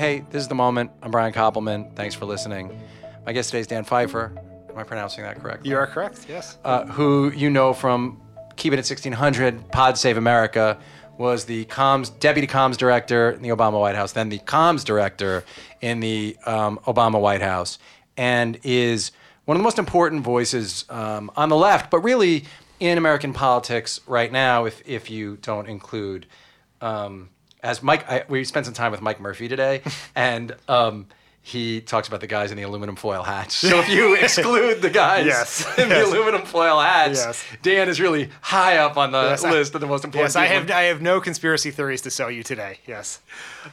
hey, this is the moment. I'm Brian Koppelman. Thanks for listening. My guest today is Dan Pfeiffer. Am I pronouncing that correctly? You are correct. Yes. uh, who you know from Keep It at 1600, Pod Save America, was the comms deputy comms director in the Obama White House, then the comms director in the um, Obama White House, and is one of the most important voices um, on the left, but really in American politics right now, if if you don't include. Um, as Mike, I, we spent some time with Mike Murphy today, and um, he talks about the guys in the aluminum foil hats. So if you exclude the guys Yes. in the Yes. aluminum foil hats, Yes. Dan is really high up on the Yes, list of the most important. Yes, I have. I have no conspiracy theories to sell you today. Yes.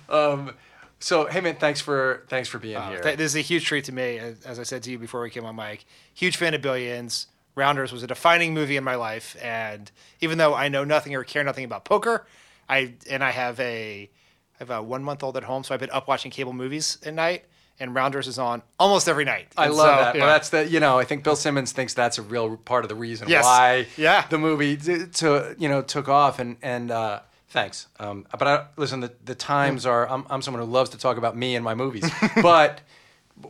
Um, so hey man, thanks for thanks for being here. Th- This is a huge treat to me. As as I said to you before we came on Mike, huge fan of Billions. Rounders was a defining movie in my life, and even though I know nothing or care nothing about poker, I and I have a I have a one month old at home, so I've been up watching cable movies at night, and Rounders is on almost every night. I And love so, that. yeah. Well, that's the you know I think Bill Simmons thinks that's a real part of the reason Yes. why Yeah. the movie t- to you know took off and and uh, thanks. Um, but I, listen, the the times are I'm I'm someone who loves to talk about me and my movies, but.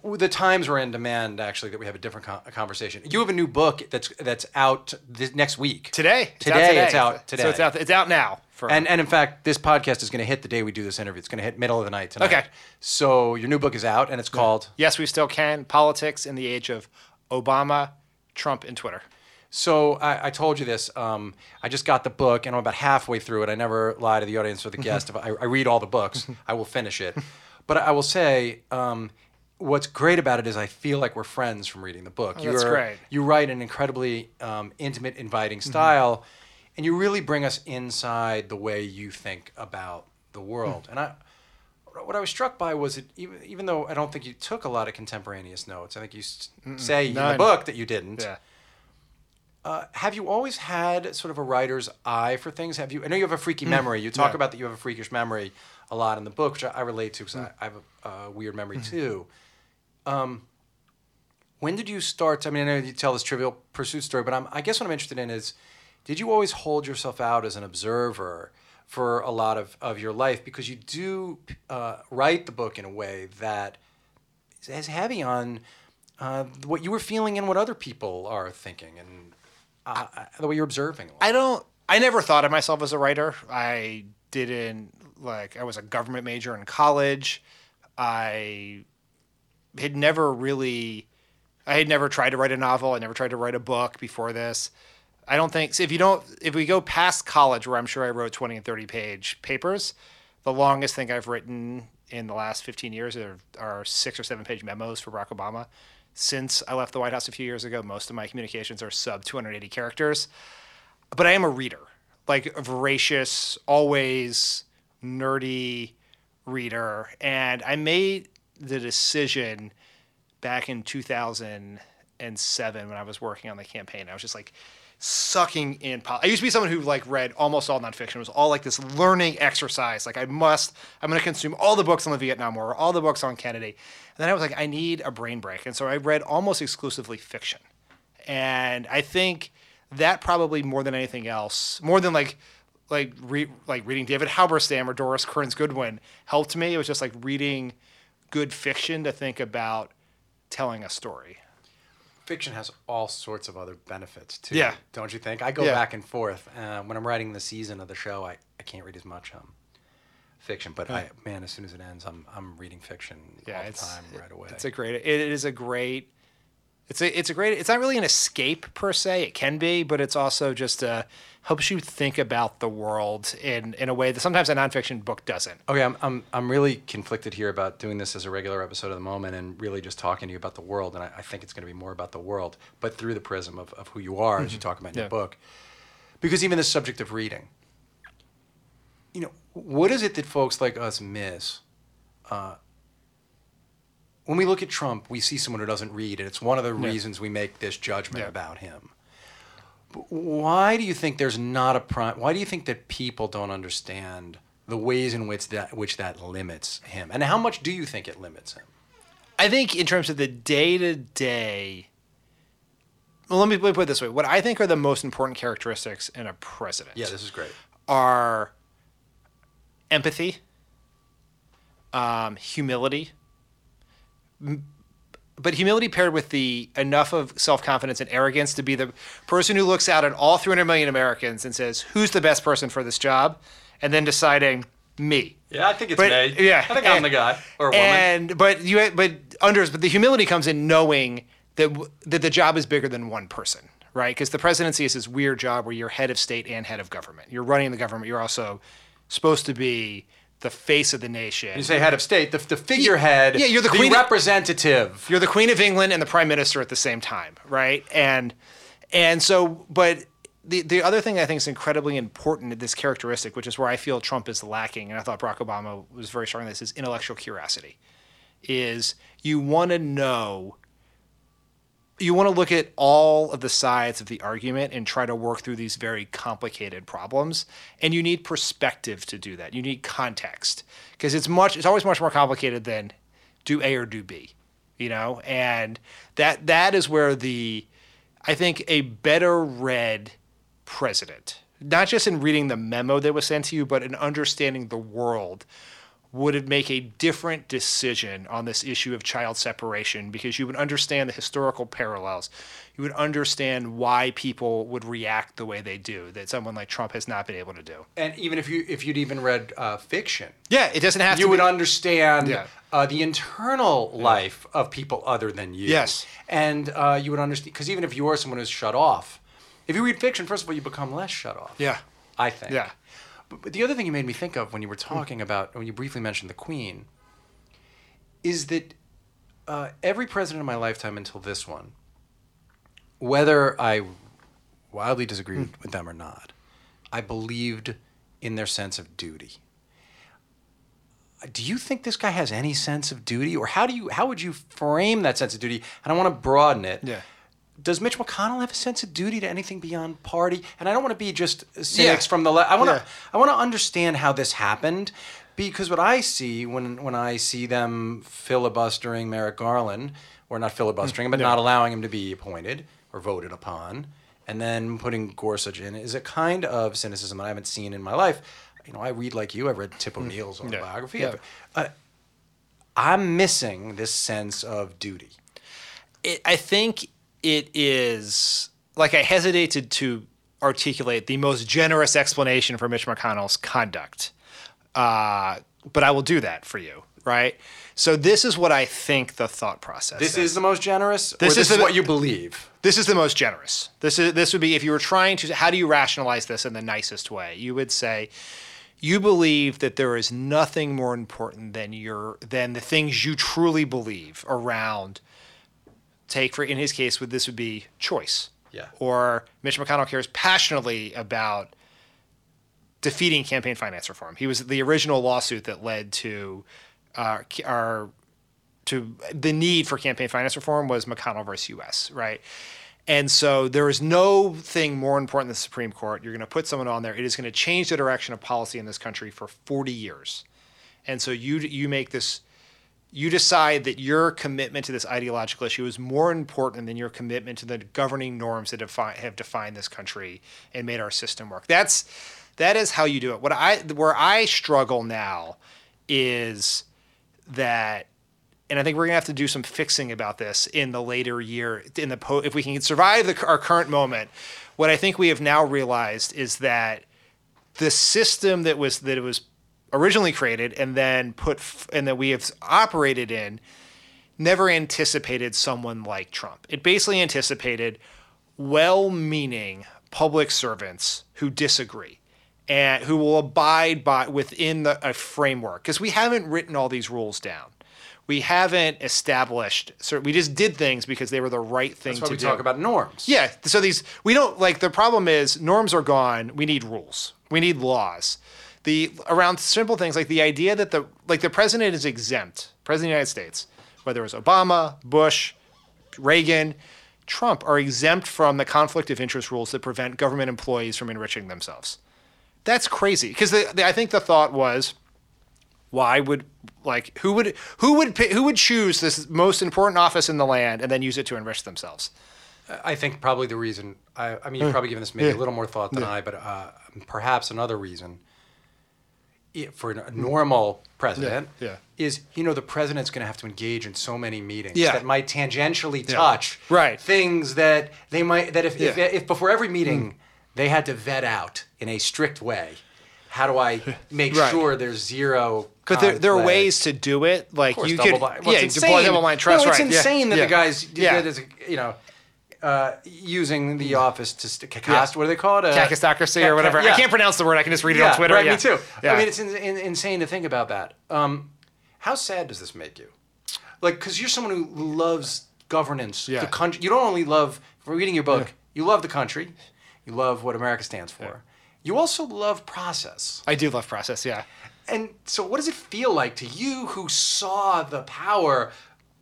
The times were in demand, actually, that we have a different con- conversation. You have a new book that's that's out this next week. today. It's out Today, it's out today. So it's out. It's out now. For, And and in fact, this podcast is going to hit the day we do this interview. It's going to hit middle of the night tonight. Okay. So your new book is out, and it's called. yes, we still can. Politics in the age of Obama, Trump, and Twitter. So I, I told you this. Um, I just got the book, and I'm about halfway through it. I never lie to the audience or the guest. if I, I read all the books, I will finish it. But I will say, um, what's great about it is I feel like we're friends from reading the book. Oh, that's You're- great. You write an incredibly um, intimate, inviting Mm-hmm. style, and you really bring us inside the way you think about the world. And I, what I was struck by was it even even though I don't think you took a lot of contemporaneous notes. I think you s- say in the book that you didn't. Yeah. Uh, have you always had sort of a writer's eye for things? Have you? I know you have a freaky memory. You talk Mm. Yeah. about that you have a freakish memory a lot in the book, which I, I relate to because Mm. I, I have a, a weird memory too. Um, when did you start? I mean, I know you tell this Trivial Pursuit story, but I'm, I guess what I'm interested in is, did you always hold yourself out as an observer for a lot of, of your life? Because you do uh, write the book in a way that is heavy on uh, what you were feeling and what other people are thinking, and uh, the way you're observing. I don't. I never thought of myself as a writer. I didn't like. I was a government major in college. I had never really. I had never tried to write a novel. I never tried to write a book before this. I don't think so if you don't if we go past college where I'm sure I wrote 20 and 30 page papers, the longest thing I've written in the last 15 years are, are six or seven page memos for Barack Obama. Since I left the White House a few years ago, most of my communications are sub 280 characters but I am a reader, like a voracious, always nerdy reader. And I made the decision back in 2007 when I was working on the campaign. I was just like sucking in. Pol- I used to be someone who like read almost all nonfiction. It was all like this learning exercise. Like I must, I'm going to consume all the books on the Vietnam War, all the books on Kennedy. And then I was like, I need a brain break. And so I read almost exclusively fiction. And I think that probably more than anything else, more than like like re- like reading David Halberstam or Doris Kearns Goodwin helped me. It was just like reading good fiction to think about telling a story. Fiction has all sorts of other benefits too. Yeah. don't you think? I go Yeah. back and forth. Uh, when I'm writing the season of the show, I, I can't read as much um, fiction, but I man, as soon as it ends, I'm I'm reading fiction Yeah, all the it's time right away. It's a great. It is a great. It's a it's a great. It's not really an escape per se. It can be, but it's also just uh, helps you think about the world in in a way that sometimes a nonfiction book doesn't. Okay, I'm, I'm, I'm really conflicted here about doing this as a regular episode of the moment and really just talking to you about the world. And I, I think it's going to be more about the world, but through the prism of, of who you are, as you talk about in Yeah. your book. Because even the subject of reading, you know, what is it that folks like us miss? Uh, when we look at Trump, we see someone who doesn't read, and it's one of the Yeah. reasons we make this judgment Yeah. about him. Why do you think there's not a prime? Why do you think that people don't understand the ways in which that which that limits him, and how much do you think it limits him? I think in terms of the day to day. Well, let me, let me put it this way: what I think are the most important characteristics in a president. Yeah, this is great. are empathy, um, humility, M- but humility paired with the enough of self confidence and arrogance to be the person who looks out at all 300 million Americans and says, "Who's the best person for this job?" and then deciding me. Yeah, I think it's But- me. yeah, I think I'm the guy or woman. And but you but under but the humility comes in knowing that that the job is bigger than one person, right? Because the presidency is this weird job where you're head of state and head of government. You're running the government. You're also supposed to be the face of the nation. you say head of state, the, the figurehead, Yeah, you're the queen of- representative. You're the Queen of England and the Prime Minister at the same time, right? And and so, but the the other thing I think is incredibly important in this characteristic, which is where I feel Trump is lacking, and I thought Barack Obama was very strong in this, is intellectual curiosity. Is you want to know. You want to look at all of the sides of the argument and try to work through these very complicated problems. And you need perspective to do that. You need context because it's much. It's always much more complicated than do A or do B, you know. And that that is where the, I think a better read president, not just in reading the memo that was sent to you, but in understanding the world, would it make a different decision on this issue of child separation because you would understand the historical parallels. You would understand why people would react the way they do that someone like Trump has not been able to do. and even if you if you'd even read uh, fiction, Yeah, it doesn't have you to would be, understand Yeah. uh, the internal life of people other than you. Yes. and uh, you would understand because even if you are someone who's shut off, if you read fiction, first of all, you become less shut off. Yeah. I think. Yeah. But, but the other thing you made me think of when you were talking about when you briefly mentioned the Queen is that uh, every president in my lifetime until this one, whether I wildly disagreed with them or not, I believed in their sense of duty. Do you think this guy has any sense of duty, or how do you how would you frame that sense of duty? And I want to broaden it. Yeah. Does Mitch McConnell have a sense of duty to anything beyond party? And I don't want to be just cynics Yeah. from the left. I want to Yeah. I want to understand how this happened, because what I see when when I see them filibustering Merrick Garland, or not filibustering, but not allowing him to be appointed or voted upon, and then putting Gorsuch in, is a kind of cynicism that I haven't seen in my life. You know, I read like you. I read Tip O'Neill's autobiography. Yeah. Uh, I'm missing this sense of duty. it, I think it is like I hesitated to articulate the most generous explanation for Mitch McConnell's conduct, uh, but I will do that for you, right? So this is what I think the thought process. This is the most generous. This is is the- what you believe. This is the most generous. This is this would be if you were trying to how do you rationalize this in the nicest way? You would say you believe that there is nothing more important than your than the things you truly believe around take for in his case would this would be choice. Yeah. Or Mitch McConnell cares passionately about defeating campaign finance reform. He was the original lawsuit that led to uh, our to the need for campaign finance reform was McConnell versus U.S. Right, and so there is no thing more important than the Supreme Court. You're going to put someone on there. It is going to change the direction of policy in this country for 40 years, and so you you make this. You decide that your commitment to this ideological issue is more important than your commitment to the governing norms that defi- have defined this country and made our system work. That's that is how you do it. What I where I struggle now is that and I think we're gonna have to do some fixing about this in the later year. In the po- if we can survive the, our current moment, what I think we have now realized is that the system that was that it was originally created and then put f- and that we have operated in never anticipated someone like Trump. It basically anticipated well-meaning public servants who disagree and who will abide by within the, a framework because we haven't written all these rules down. We haven't established. So we just did things because they were the right thing That's why to we do. talk about norms. Yeah. So these we don't like the problem is norms are gone. We need rules. We need laws. The around simple things like the idea that the like the president is exempt, president of the United States, whether it was Obama, Bush, Reagan, Trump are exempt from the conflict of interest rules that prevent government employees from enriching themselves. That's crazy because I think the thought was why would like who would who would who would choose this most important office in the land and then use it to enrich themselves? I think probably the reason. I, I mean, you've probably given this maybe Yeah. a little more thought than I, but uh, perhaps another reason. For a normal president, Yeah. is you know the president's going to have to engage in so many meetings Yeah. that might tangentially touch Right. things that they might that if, if Yeah. If before every meeting hmm. they had to vet out in a strict way how do I make Right. sure there's zero But there, there are ways to do it. Like course, you double could, blind. Well, yeah, it's double blind trust. No, it's right. yeah, insane that yeah. the guys Yeah. that you know uh, using the office to st- cast. What do they call it? Uh, Kakistocracy ca- or whatever. ca- yeah. I can't pronounce the word. I can just read it yeah, on Twitter. Right, yeah. me too. Yeah. I mean, it's in, in, insane to think about that. Um, how sad does this make you? Like, because you're someone who loves governance, Yeah. the country. You don't only love reading your book. You love the country. You love what America stands for. You also love process. I do love process. Yeah. And so, what does it feel like to you who saw the power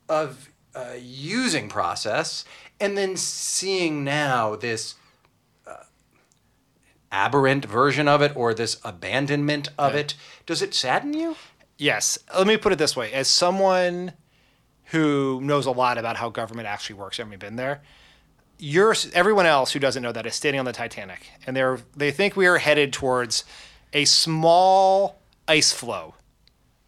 of uh, using process and then seeing now this uh, aberrant version of it or this abandonment of it? Does it sadden you? Yes. Let me put it this way: as someone who knows a lot about how government actually works, having been there, you're everyone else who doesn't know that is standing on the Titanic, and they're they think we are headed towards a small ice floe.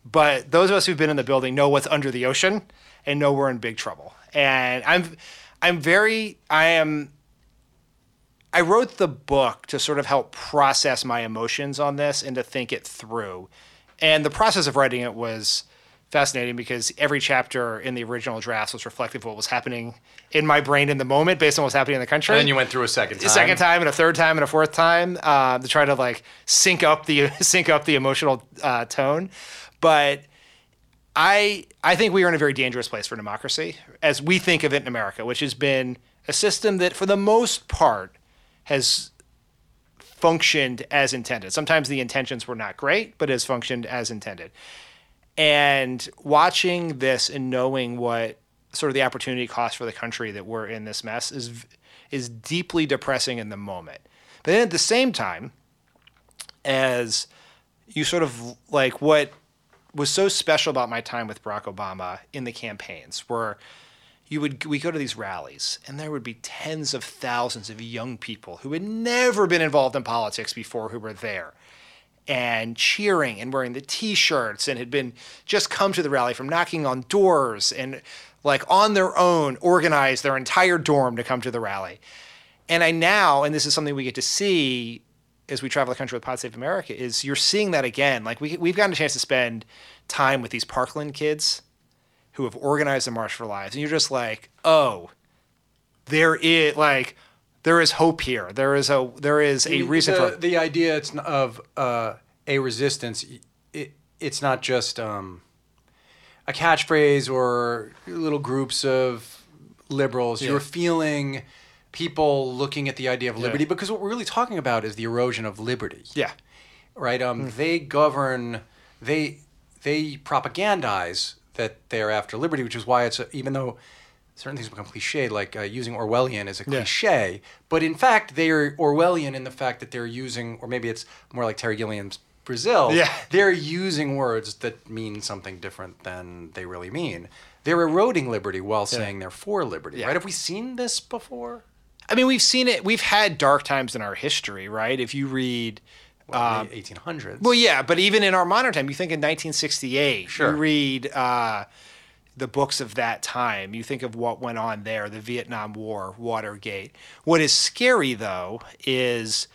But those of us who've been in the building know what's under the ocean and know we're in big trouble. And I'm I'm very I am I wrote the book to sort of help process my emotions on this and to think it through. And the process of writing it was fascinating because every chapter in the original drafts was reflective of what was happening in my brain in the moment based on what's happening in the country. And then you went through a second time. a second time and a third time and a fourth time uh, to try to like sync up the sync up the emotional uh, tone. But I I think we are in a very dangerous place for democracy as we think of it in America, which has been a system that for the most part has functioned as intended. Sometimes the intentions were not great, but has functioned as intended. And watching this and knowing what sort of the opportunity cost for the country that we're in this mess is is deeply depressing in the moment. But then at the same time, as you sort of like what was so special about my time with Barack Obama in the campaigns were you would we go to these rallies and there would be tens of thousands of young people who had never been involved in politics before who were there and cheering and wearing the t-shirts and had been just come to the rally from knocking on doors and like on their own organized their entire dorm to come to the rally. And I now, and this is something we get to see as we travel the country with Pod Save America, is you're seeing that again. Like we we've gotten a chance to spend time with these Parkland kids who have organized the March for Lives, and you're just like, oh, there is like there is hope here. There is a there is a reason the, for the idea it's of uh, a resistance. It, it's not just um, a catchphrase or little groups of liberals. Yeah. You're feeling people looking at the idea of liberty because what we're really talking about is the erosion of liberty. yeah. right? Um, Hmm. They govern, they they propagandize that they're after liberty, which is why it's a, even though certain things become cliched, like uh, using Orwellian is a Yeah. cliche, but in fact they are Orwellian in the fact that they're using, or maybe it's more like Terry Gilliam's Brazil. Yeah. they're using words that mean something different than they really mean. They're eroding liberty while saying they're for liberty, Yeah. right? Have we seen this before? I mean, we've seen it. We've had dark times in our history, right? If you read, Well, the 1800s. well, yeah, but even in our modern time, you think in 1968, Sure. you read uh, the books of that time. You think of what went on there, the Vietnam War, Watergate. What is scary, though, is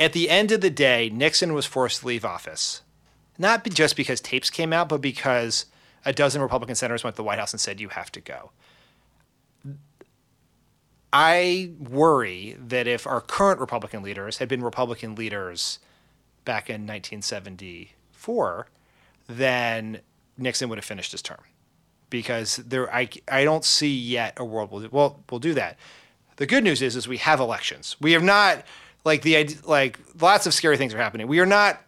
at the end of the day, Nixon was forced to leave office, not just because tapes came out, but because a dozen Republican senators went to the White House and said, "You have to go." I worry that if our current Republican leaders had been Republican leaders back in 1974, then Nixon would have finished his term. Because there, I, I don't see yet a world will well we'll do that. The good news is is we have elections. We have not like the like lots of scary things are happening. We are not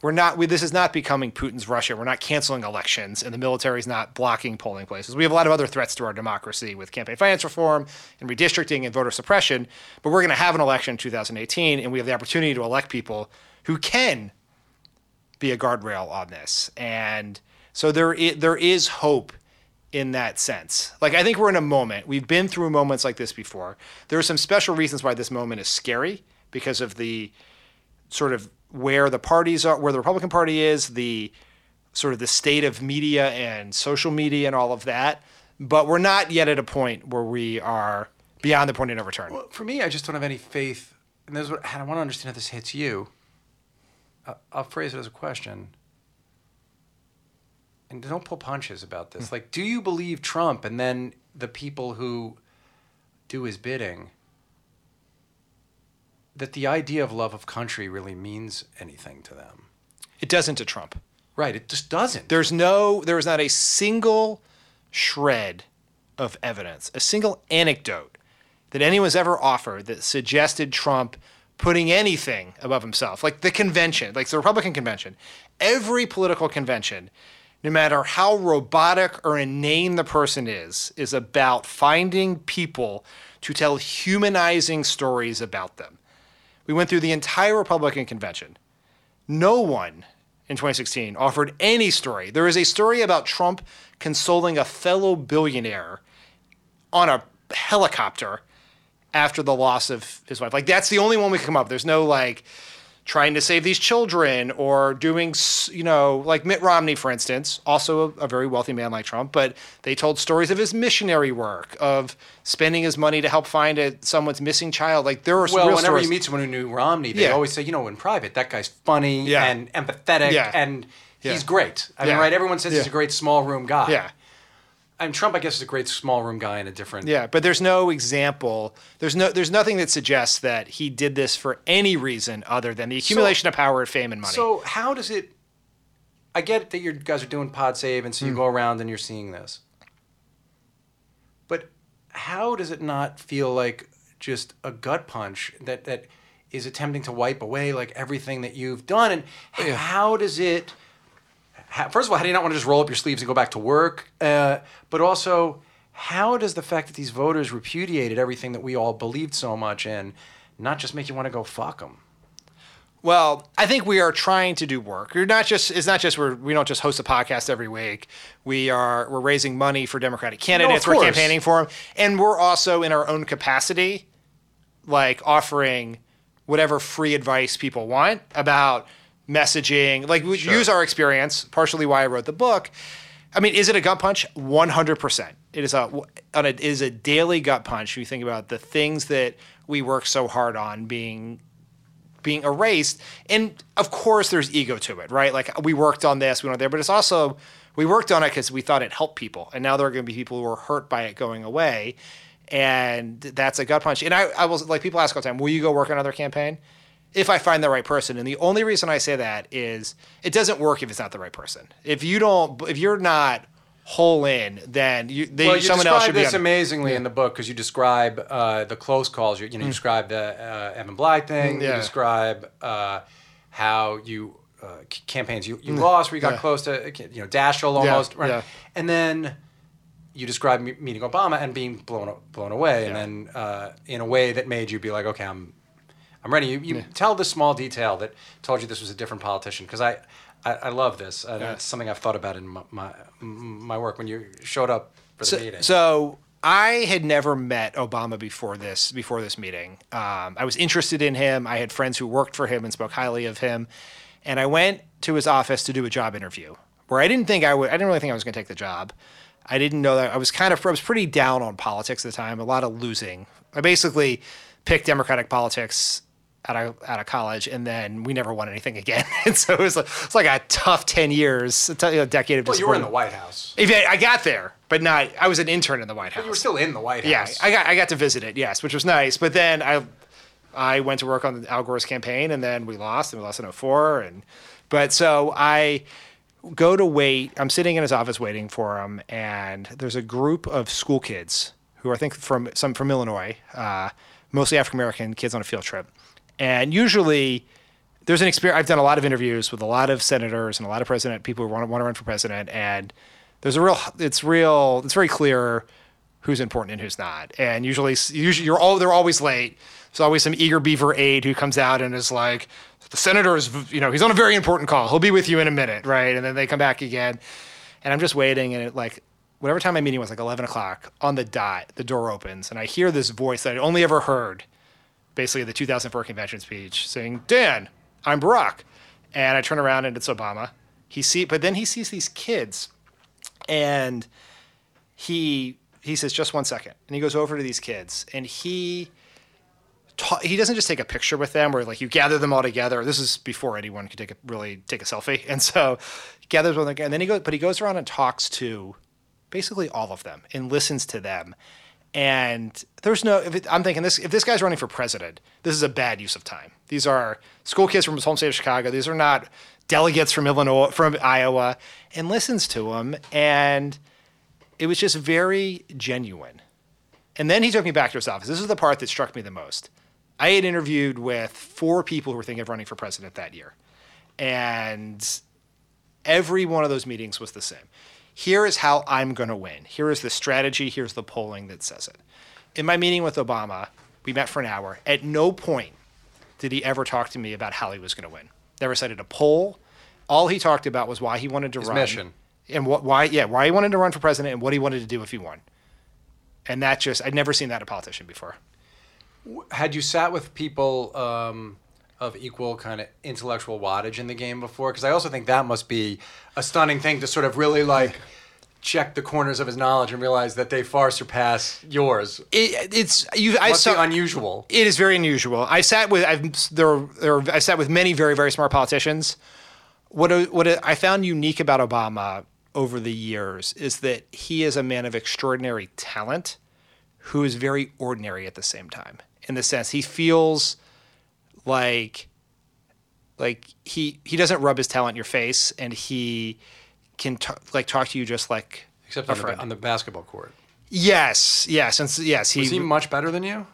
we're not we, this is not becoming Putin's Russia. We're not canceling elections and the military is not blocking polling places. We have a lot of other threats to our democracy with campaign finance reform and redistricting and voter suppression, but we're going to have an election in 2018 and we have the opportunity to elect people who can be a guardrail on this. And so there is, there is hope in that sense. Like I think we're in a moment. We've been through moments like this before. There are some special reasons why this moment is scary because of the sort of where the parties are, where the Republican Party is, the sort of the state of media and social media and all of that. But we're not yet at a point where we are beyond the point of no return. Well, for me, I just don't have any faith. And this is what I want to understand how this hits you. Uh, I'll phrase it as a question. And don't pull punches about this. Like, do you believe Trump and then the people who do his bidding that the idea of love of country really means anything to them? It doesn't to Trump. Right, it just doesn't. There's no, there is not a single shred of evidence, a single anecdote that anyone's ever offered that suggested Trump putting anything above himself. Like the convention, like the Republican convention, every political convention, no matter how robotic or inane the person is, is about finding people to tell humanizing stories about them. We went through the entire Republican convention. No one in 2016 offered any story. There is a story about Trump consoling a fellow billionaire on a helicopter after the loss of his wife. Like that's the only one we can come up. There's no like trying to save these children or doing, you know, like Mitt Romney, for instance, also a, a, very wealthy man like Trump, but they told stories of his missionary work, of spending his money to help find a, someone's missing child. Like there are well, real whenever stories. you meet someone who knew Romney, they Yeah. always say, you know, in private, that guy's funny Yeah. and empathetic Yeah. and he's great. I mean, right? Everyone says he's a great small room guy. yeah. And Trump, I guess, is a great small room guy in a different. Yeah, but there's no example. There's no. There's nothing that suggests that he did this for any reason other than the accumulation of power, fame, and money. So how does it? I get that you guys are doing pod save, and so you hmm. go around and you're seeing this. But how does it not feel like just a gut punch that that is attempting to wipe away like everything that you've done? And h- how does it? First of all, how do you not want to just roll up your sleeves and go back to work? Uh, but also, how does the fact that these voters repudiated everything that we all believed so much in, not just make you want to go fuck them? Well, I think we are trying to do work. We're not just it's not just we're we don't just host a podcast every week. We are we're raising money for Democratic candidates. we're campaigning for them, and we're also in our own capacity, like offering whatever free advice people want about messaging. Like we use our experience, partially why I wrote the book. I mean, is it a gut punch? One hundred percent. It is a on a it is a daily gut punch. You think about the things that we work so hard on being being erased. And of course, there's ego to it, right? Like we worked on this, we went there, but it's also we worked on it because we thought it helped people, and now there are going to be people who are hurt by it going away, and that's a gut punch. And I, I was like, people ask all the time, will you go work on another campaign? If I find the right person, and the only reason I say that is it doesn't work if it's not the right person. If you don't, if you're not whole in, then you, they, well, you someone describe else should be. this on- amazingly in the book because you describe uh, the close calls. You, you know, you describe the uh, Evan Bayh thing. Mm, yeah. You describe uh, how you uh, campaigns you, you lost, where you got Mm. Yeah. close to you know Daschle almost, right? yeah. And then you describe meeting Obama and being blown blown away, and then uh, in a way that made you be like, okay, I'm I'm ready. You, you tell this small detail that told you this was a different politician because I, I I love this. and Yeah. It's something I've thought about in my, my my work when you showed up for the so, meeting. so I had never met Obama before this before this meeting. Um, I was interested in him. I had friends who worked for him and spoke highly of him, and I went to his office to do a job interview where I didn't think I would. I didn't really think I was going to take the job. I didn't know that I was kind of I was pretty down on politics at the time. A lot of losing. I basically picked Democratic politics out of out of college, and then we never won anything again. and so it was like, it's like a tough ten years, a, t- a decade of. well, you were in the. White House. If I I got there, but not. I was an intern in the White House. You were still in the White House. yeah. I got I got to visit it. Yes, which was nice. But then I I went to work on the Al Gore's campaign, and then we lost, and we lost in 04. And but so I go to wait. I'm sitting in his office waiting for him, and there's a group of school kids who are, I think from some from Illinois, uh, mostly African American kids on a field trip, and usually there's an experience. I've done a lot of interviews with a lot of senators and a lot of president people who want to, want to run for president, and there's a real. It's real. It's very clear who's important and who's not. And usually, usually you're all they're always late. There's always some eager beaver aide who comes out and is like, the senator is, you know, he's on a very important call. He'll be with you in a minute, right? And then they come back again, and I'm just waiting, and it like. Whatever time my meeting was, like 11 o'clock, on the dot, the door opens, and I hear this voice that I'd only ever heard basically the 2004 convention speech saying, Dan, I'm Barack. And I turn around and it's Obama. He see, but then he sees these kids, and he he says, "Just one second. and he goes over to these kids, and he ta- he doesn't just take a picture with them, where like you gather them all together. This is before anyone could take a really take a selfie, and so he gathers them together, and then he goes, but he goes around and talks to basically all of them and listens to them. And there's no. It, I'm thinking this. If this guy's running for president, this is a bad use of time. These are school kids from his home state of Chicago. These are not delegates from Illinois, from Iowa, and listens to them. And it was just very genuine. And then he took me back to his office. This is the part that struck me the most. I had interviewed with four people who were thinking of running for president that year, and every one of those meetings was the same here is how I'm going to win. Here is the strategy. Here's the polling that says it. In my meeting with Obama, we met for an hour. At no point did he ever talk to me about how he was going to win. Never cited a poll. All he talked about was why he wanted to His run. mission. And what, why, yeah, why he wanted to run for president and what he wanted to do if he won. And that just, I'd never seen that a politician before. Had you sat with people um, of equal kind of intellectual wattage in the game before? Because I also think that must be a stunning thing to sort of really like check the corners of his knowledge and realize that they far surpass yours. It, it's, you, I Must saw, be unusual. It is very unusual. I sat with I've there, there I sat with many very very smart politicians. What a- what a- I found unique about Obama over the years is that he is a man of extraordinary talent, who is very ordinary at the same time. In the sense he feels like like he he doesn't rub his talent in your face, and he can t- like talk to you just like Except on the, on the basketball court. yes, yes, and yes. Is he much better than you?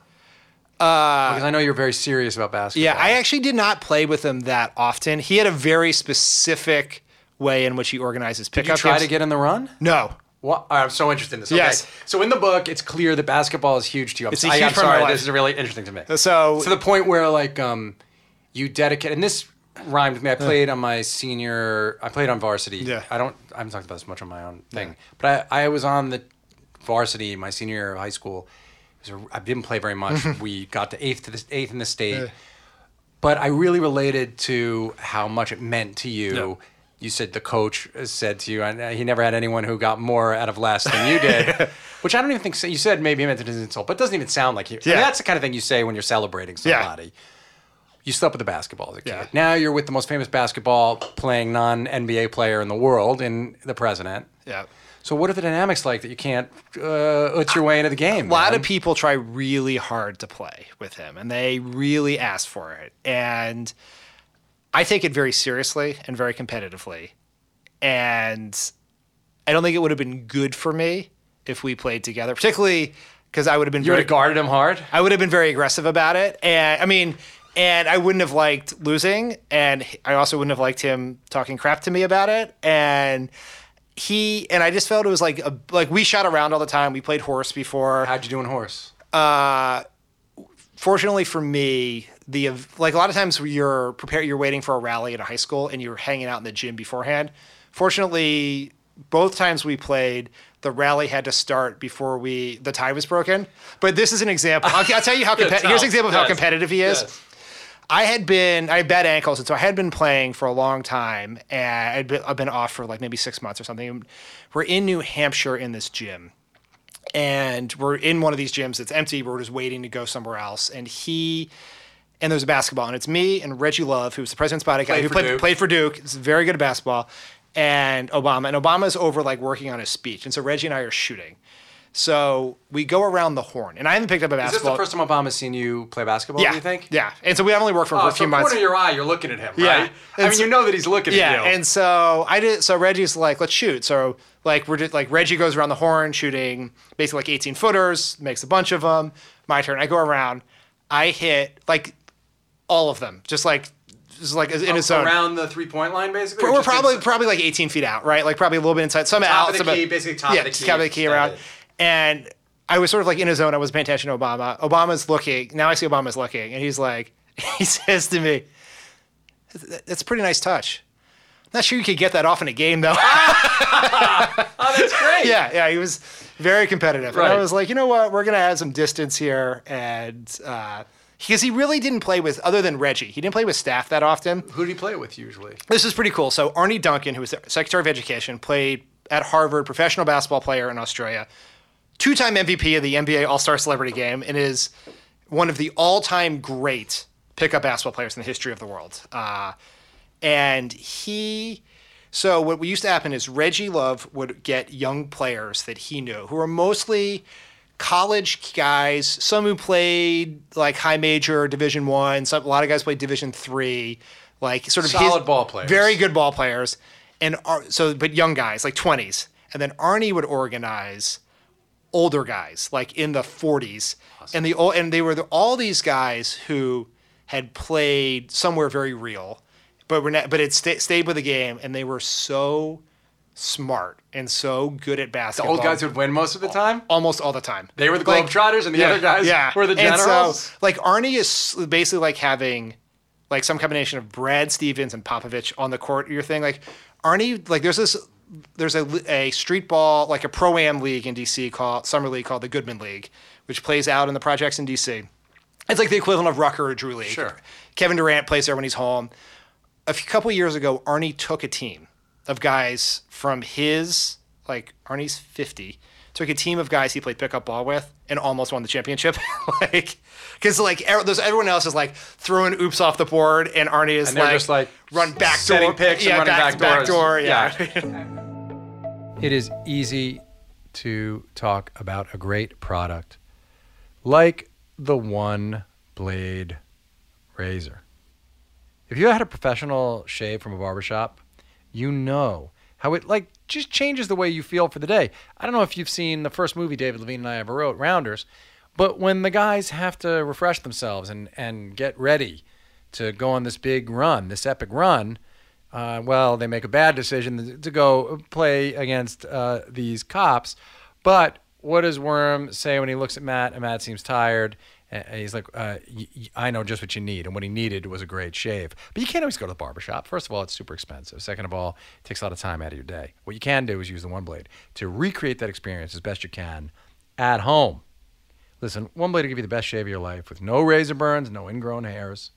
Uh, because I know you're very serious about basketball. Yeah, I actually did not play with him that often. He had a very specific way in which he organizes Did pickup you try games. to get in the run? No. What? I'm so interested in this. Okay. Yes. So in the book, it's clear that basketball is huge to you. I'm, It's a I, huge I'm part of sorry. life. This is really interesting to me. So- to the point where like um, you dedicate, and this rhymed with me. I played on my senior. I played on varsity. Yeah. I don't. I haven't talked about this much on my own thing, but I, I was on the varsity my senior year of high school. A, I didn't play very much. we got to eighth to the eighth in the state, but I really related to how much it meant to you. Yeah. You said the coach said to you, and uh, he never had anyone who got more out of less than you did, which I don't even think so. You said maybe he meant it as an insult, but it doesn't even sound like you. I mean, Yeah. that's the kind of thing you say when you're celebrating Yeah. somebody. You slept with a basketball as a kid. Yeah. Now you're with the most famous basketball playing non NBA player in the world, in the president. Yeah. So what are the dynamics like that you can't uh, utz your way into the game? A lot man? of people try really hard to play with him and they really ask for it. And I take it very seriously and very competitively. And I don't think it would have been good for me if we played together, particularly because I would have been you would have guarded him hard. I would have been very aggressive about it. And I mean, and I wouldn't have liked losing. And I also wouldn't have liked him talking crap to me about it. And he, and I just felt it was like, a, like we shot around all the time. We played horse before. How'd you do in horse? Uh, Fortunately for me, the, like a lot of times you're prepared, you're waiting for a rally at a high school and you're hanging out in the gym beforehand. Fortunately, both times we played, the rally had to start before we the tie was broken. But this is an example. I'll, I'll tell you how competitive. Here's an example of how competitive he is. Yes. I had been I had bad ankles, and so I had been playing for a long time, and I'd been, I've been off for like maybe six months or something. We're in New Hampshire in this gym, and we're in one of these gyms that's empty. We're just waiting to go somewhere else, and he. And there's a basketball, and it's me and Reggie Love, who's the president's bodyguard, Played who played, Duke. played for Duke. Is very good at basketball, and Obama. And Obama's over like working on his speech, and so Reggie and I are shooting. So we go around the horn, and I haven't picked up a basketball. Is this basketball. the first time Obama's seen you play basketball? yeah, Do you think? Yeah, and so we have only worked for him Oh, for a oh, so few months. corner of your eye, you're looking at him, Yeah. right? I And mean, so- you know that he's looking Yeah, at you. and so I did. So Reggie's like, let's shoot. So like we're just like Reggie goes around the horn shooting basically like 18 footers, makes a bunch of them. My turn. I go around. I hit like all of them, just like just like in his zone. around the three point line, basically. We're probably probably like 18 feet out, right? Like probably a little bit inside. Some Top out. of the some out- key, basically top of the key, top of the key around. And I was sort of like in a zone. I was paying attention to Obama. Obama's looking. Now I see Obama's looking, and he's like, he says to me, "That's a pretty nice touch." Not sure you could get that off in a game though. Oh, that's great. yeah, yeah, he was very competitive. And I was like, you know what, we're gonna have some distance here, and uh, because he really didn't play with other than Reggie. He didn't play with staff that often. Who did he play with usually? This is pretty cool. So Arne Duncan, who was the Secretary of Education, played at Harvard, professional basketball player in Australia, two-time MVP of the NBA All-Star Celebrity Game, and is one of the all-time great pickup basketball players in the history of the world. Uh, and he, so what used to happen is Reggie Love would get young players that he knew who were mostly college guys, some who played like high major Division One, some a lot of guys played Division Three, like sort of Solid his- ball players. very good ball players, and Ar- so but young guys like twenties, and then Arne would organize older guys like in the 40s and the and they were the, all these guys who had played somewhere very real but were not, but it sta- stayed with the game and they were so smart and so good at The basketball old guys would win most of the time. almost all the time They were the Like- Globetrotters, and the other guys were the And generals. so, like Arne is basically like having like some combination of Brad Stevens and Popovich on the court. Your thing, like Arne, like there's this, there's a, a street ball like a pro am league in DC called summer league called the Goodman League, which plays out in the projects in DC. It's like the equivalent of Rucker or Drew League. Sure. Kevin Durant plays there when he's home. A few, couple years ago, Arne took a team of guys from his like Arne's fifty. Took a team of guys he played pickup ball with and almost won the championship. like, because like er- there's everyone else is like throwing oops off the board, and Arne is And like, just, like, run back setting door, picks and yeah, running back, back doors. door, yeah. It is easy to talk about a great product like the One Blade Razor. If you had a professional shave from a barbershop, you know how it like just changes the way you feel for the day. I don't know if you've seen the first movie David Levien and I ever wrote, Rounders, but when the guys have to refresh themselves and, and get ready to go on this big run, this epic run, uh, well, they make a bad decision to go play against uh, these cops. But what does Worm say when he looks at Matt and Matt seems tired? And he's like, uh, I know just what you need. And what he needed was a great shave. But you can't always go to the barbershop. First of all, it's super expensive. Second of all, it takes a lot of time out of your day. What you can do is use the One Blade to recreate that experience as best you can at home. Listen, One Blade will give you the best shave of your life with no razor burns, no ingrown hairs.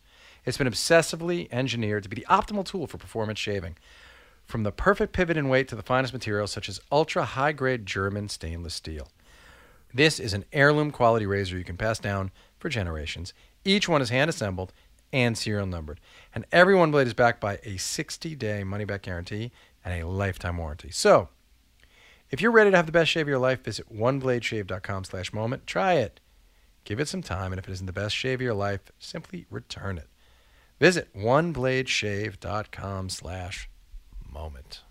It's been obsessively engineered to be the optimal tool for performance shaving. From the perfect pivot and weight to the finest materials such as ultra high grade German stainless steel. This is an heirloom quality razor you can pass down for generations. Each one is hand assembled and serial numbered. And every one blade is backed by a 60 day money back guarantee and a lifetime warranty. So, if you're ready to have the best shave of your life, visit onebladeshave.com slash moment. Try it. Give it some time, and if it isn't the best shave of your life, simply return it. Visit onebladeshave.com slash moment.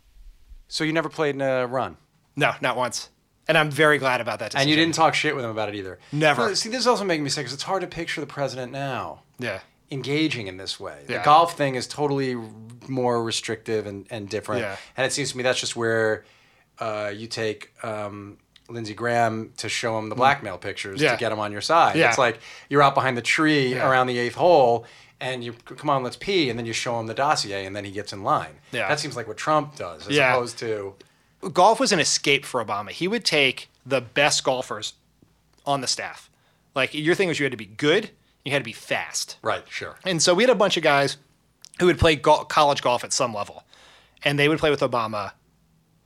So you never played in a run? no, not once. And I'm very glad about that. Decision. And you didn't talk shit with him about it either? Never. No, see, this is also making me sick because it's hard to picture the president now Yeah. engaging in this way. Yeah. The golf thing is totally more restrictive and, and different. Yeah. And it seems to me that's just where uh, you take um, Lindsey Graham to show him the blackmail pictures Mm. Yeah. to get him on your side. Yeah. It's like you're out behind the tree Yeah. around the eighth hole and you come on, let's pee, and then you show him the dossier, and then he gets in line. Yeah. That seems like what Trump does, as opposed to golf was an escape for Obama. He would take the best golfers on the staff. Like your thing was you had to be good, you had to be fast. right, sure. And so we had a bunch of guys who would play gol college golf at some level, and they would play with Obama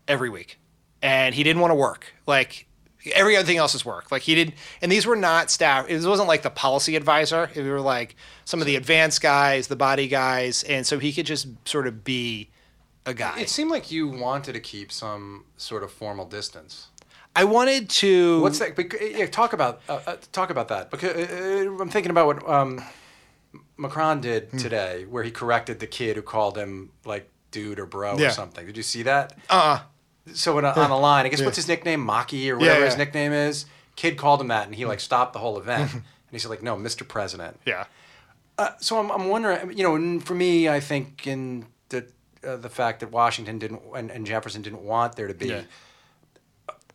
every week. And he didn't want to work. Like every other thing else is work. Like he didn't. And these were not staff. It wasn't like the policy advisor. It were like some of the advanced guys, the body guys, and so he could just sort of be a guy. It seemed like you wanted to keep some sort of formal distance. I wanted to. What's that? Yeah, talk about uh, uh, talk about that because uh, I'm thinking about what um, Macron Hmm. did today, where he corrected the kid who called him like dude or bro Yeah. or something. Did you see that? Uh. So in a, on the line, I guess what's his nickname, Maki or whatever his yeah. nickname is. Kid called him that, and he like stopped the whole event, and he said like, "No, Mr. President." Yeah. Uh, so I'm, I'm wondering, you know, for me, I think in uh, the fact that Washington didn't and, and Jefferson didn't want there to be Yeah.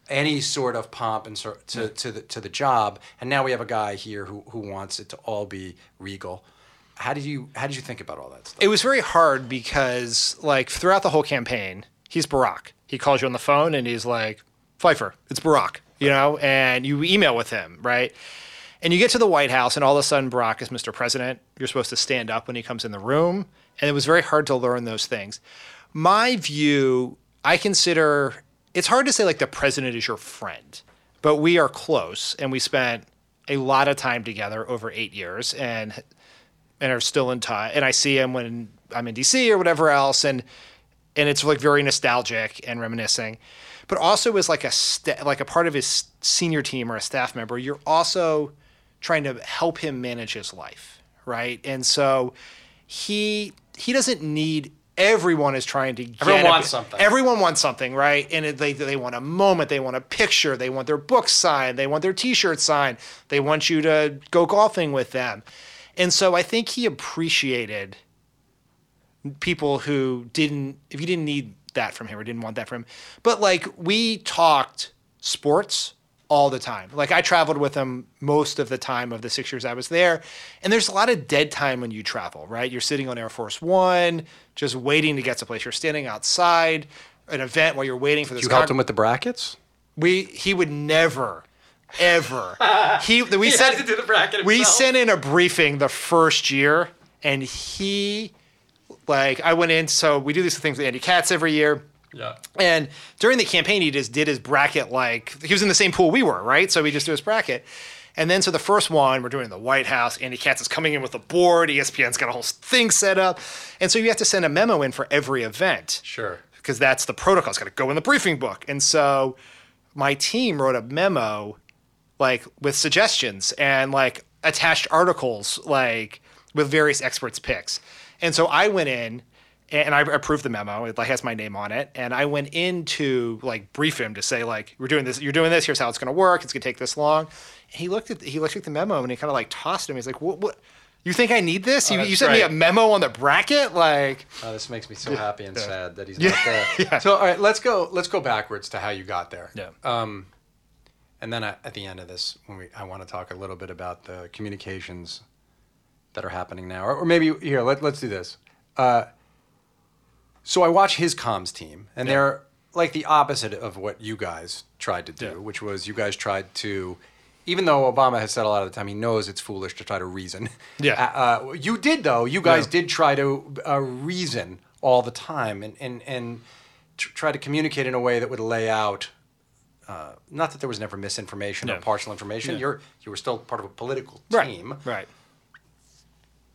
any sort of pomp and sort to, to the to the job, and now we have a guy here who, who wants it to all be regal. How did you how did you think about all that stuff? It was very hard because, like, throughout the whole campaign, he's Barack. He calls you on the phone and he's like, Pfeiffer, it's Barack, you know, and you email with him, right? And you get to the White House, and all of a sudden, Barack is Mr. President. You're supposed to stand up when he comes in the room. And it was very hard to learn those things. My view, I consider it's hard to say like the president is your friend, but we are close and we spent a lot of time together over eight years and and are still in touch. And I see him when I'm in DC or whatever else, and and it's like very nostalgic and reminiscing. But also as like a sta- like a part of his senior team or a staff member, you're also trying to help him manage his life, right? And so he he doesn't need everyone is trying to get Everyone wants something. Everyone wants something, right? And it, they they want a moment, they want a picture, they want their book signed, they want their T-shirt signed, they want you to go golfing with them, and so I think he appreciated people who didn't if you didn't need that from him or didn't want that from him. But like we talked sports all the time. Like I traveled with him most of the time of the six years I was there. And there's a lot of dead time when you travel, right? You're sitting on Air Force One, just waiting to get to place. You're standing outside an event while you're waiting for this. You helped him with the brackets. we he would never ever he we sent to do the bracket we sent in a briefing the first year and he like I went in so we do these things with Andy Katz every year Yeah. and during the campaign he just did his bracket like he was in the same pool we were right so we just do his bracket and then so the first one we're doing in the White House Andy Katz is coming in with a board ESPN's got a whole thing set up and so you have to send a memo in for every event Sure. because that's the protocol. It's got to go in the briefing book. And so my team wrote a memo like with suggestions and like attached articles like with various experts picks. And so I went in and I approved the memo. It like has my name on it. And I went in to like brief him to say like we're doing this, you're doing this, here's how it's going to work. It's going to take this long. And he looked at he looked at the memo and he kind of like tossed him. He's like, "What what you think I need this? you, you sent me a memo on the bracket? Like, Oh, this makes me so happy and sad that he's Yeah. not there. Yeah. So, all right, let's go. Let's go backwards to how you got there. Yeah. Um, and then at, at the end of this, when we, I want to talk a little bit about the communications that are happening now, or, or maybe here. Let, let's do this. Uh, so I watch his comms team, and Yeah. they're like the opposite of what you guys tried to do, Yeah. which was you guys tried to. Even though Obama has said a lot of the time he knows it's foolish to try to reason. Yeah. Uh, uh, you did though. You guys Yeah. did try to uh, reason all the time and and and tr- try to communicate in a way that would lay out. Uh, not that there was never misinformation or partial information. You're you were still part of a political team. right. Right.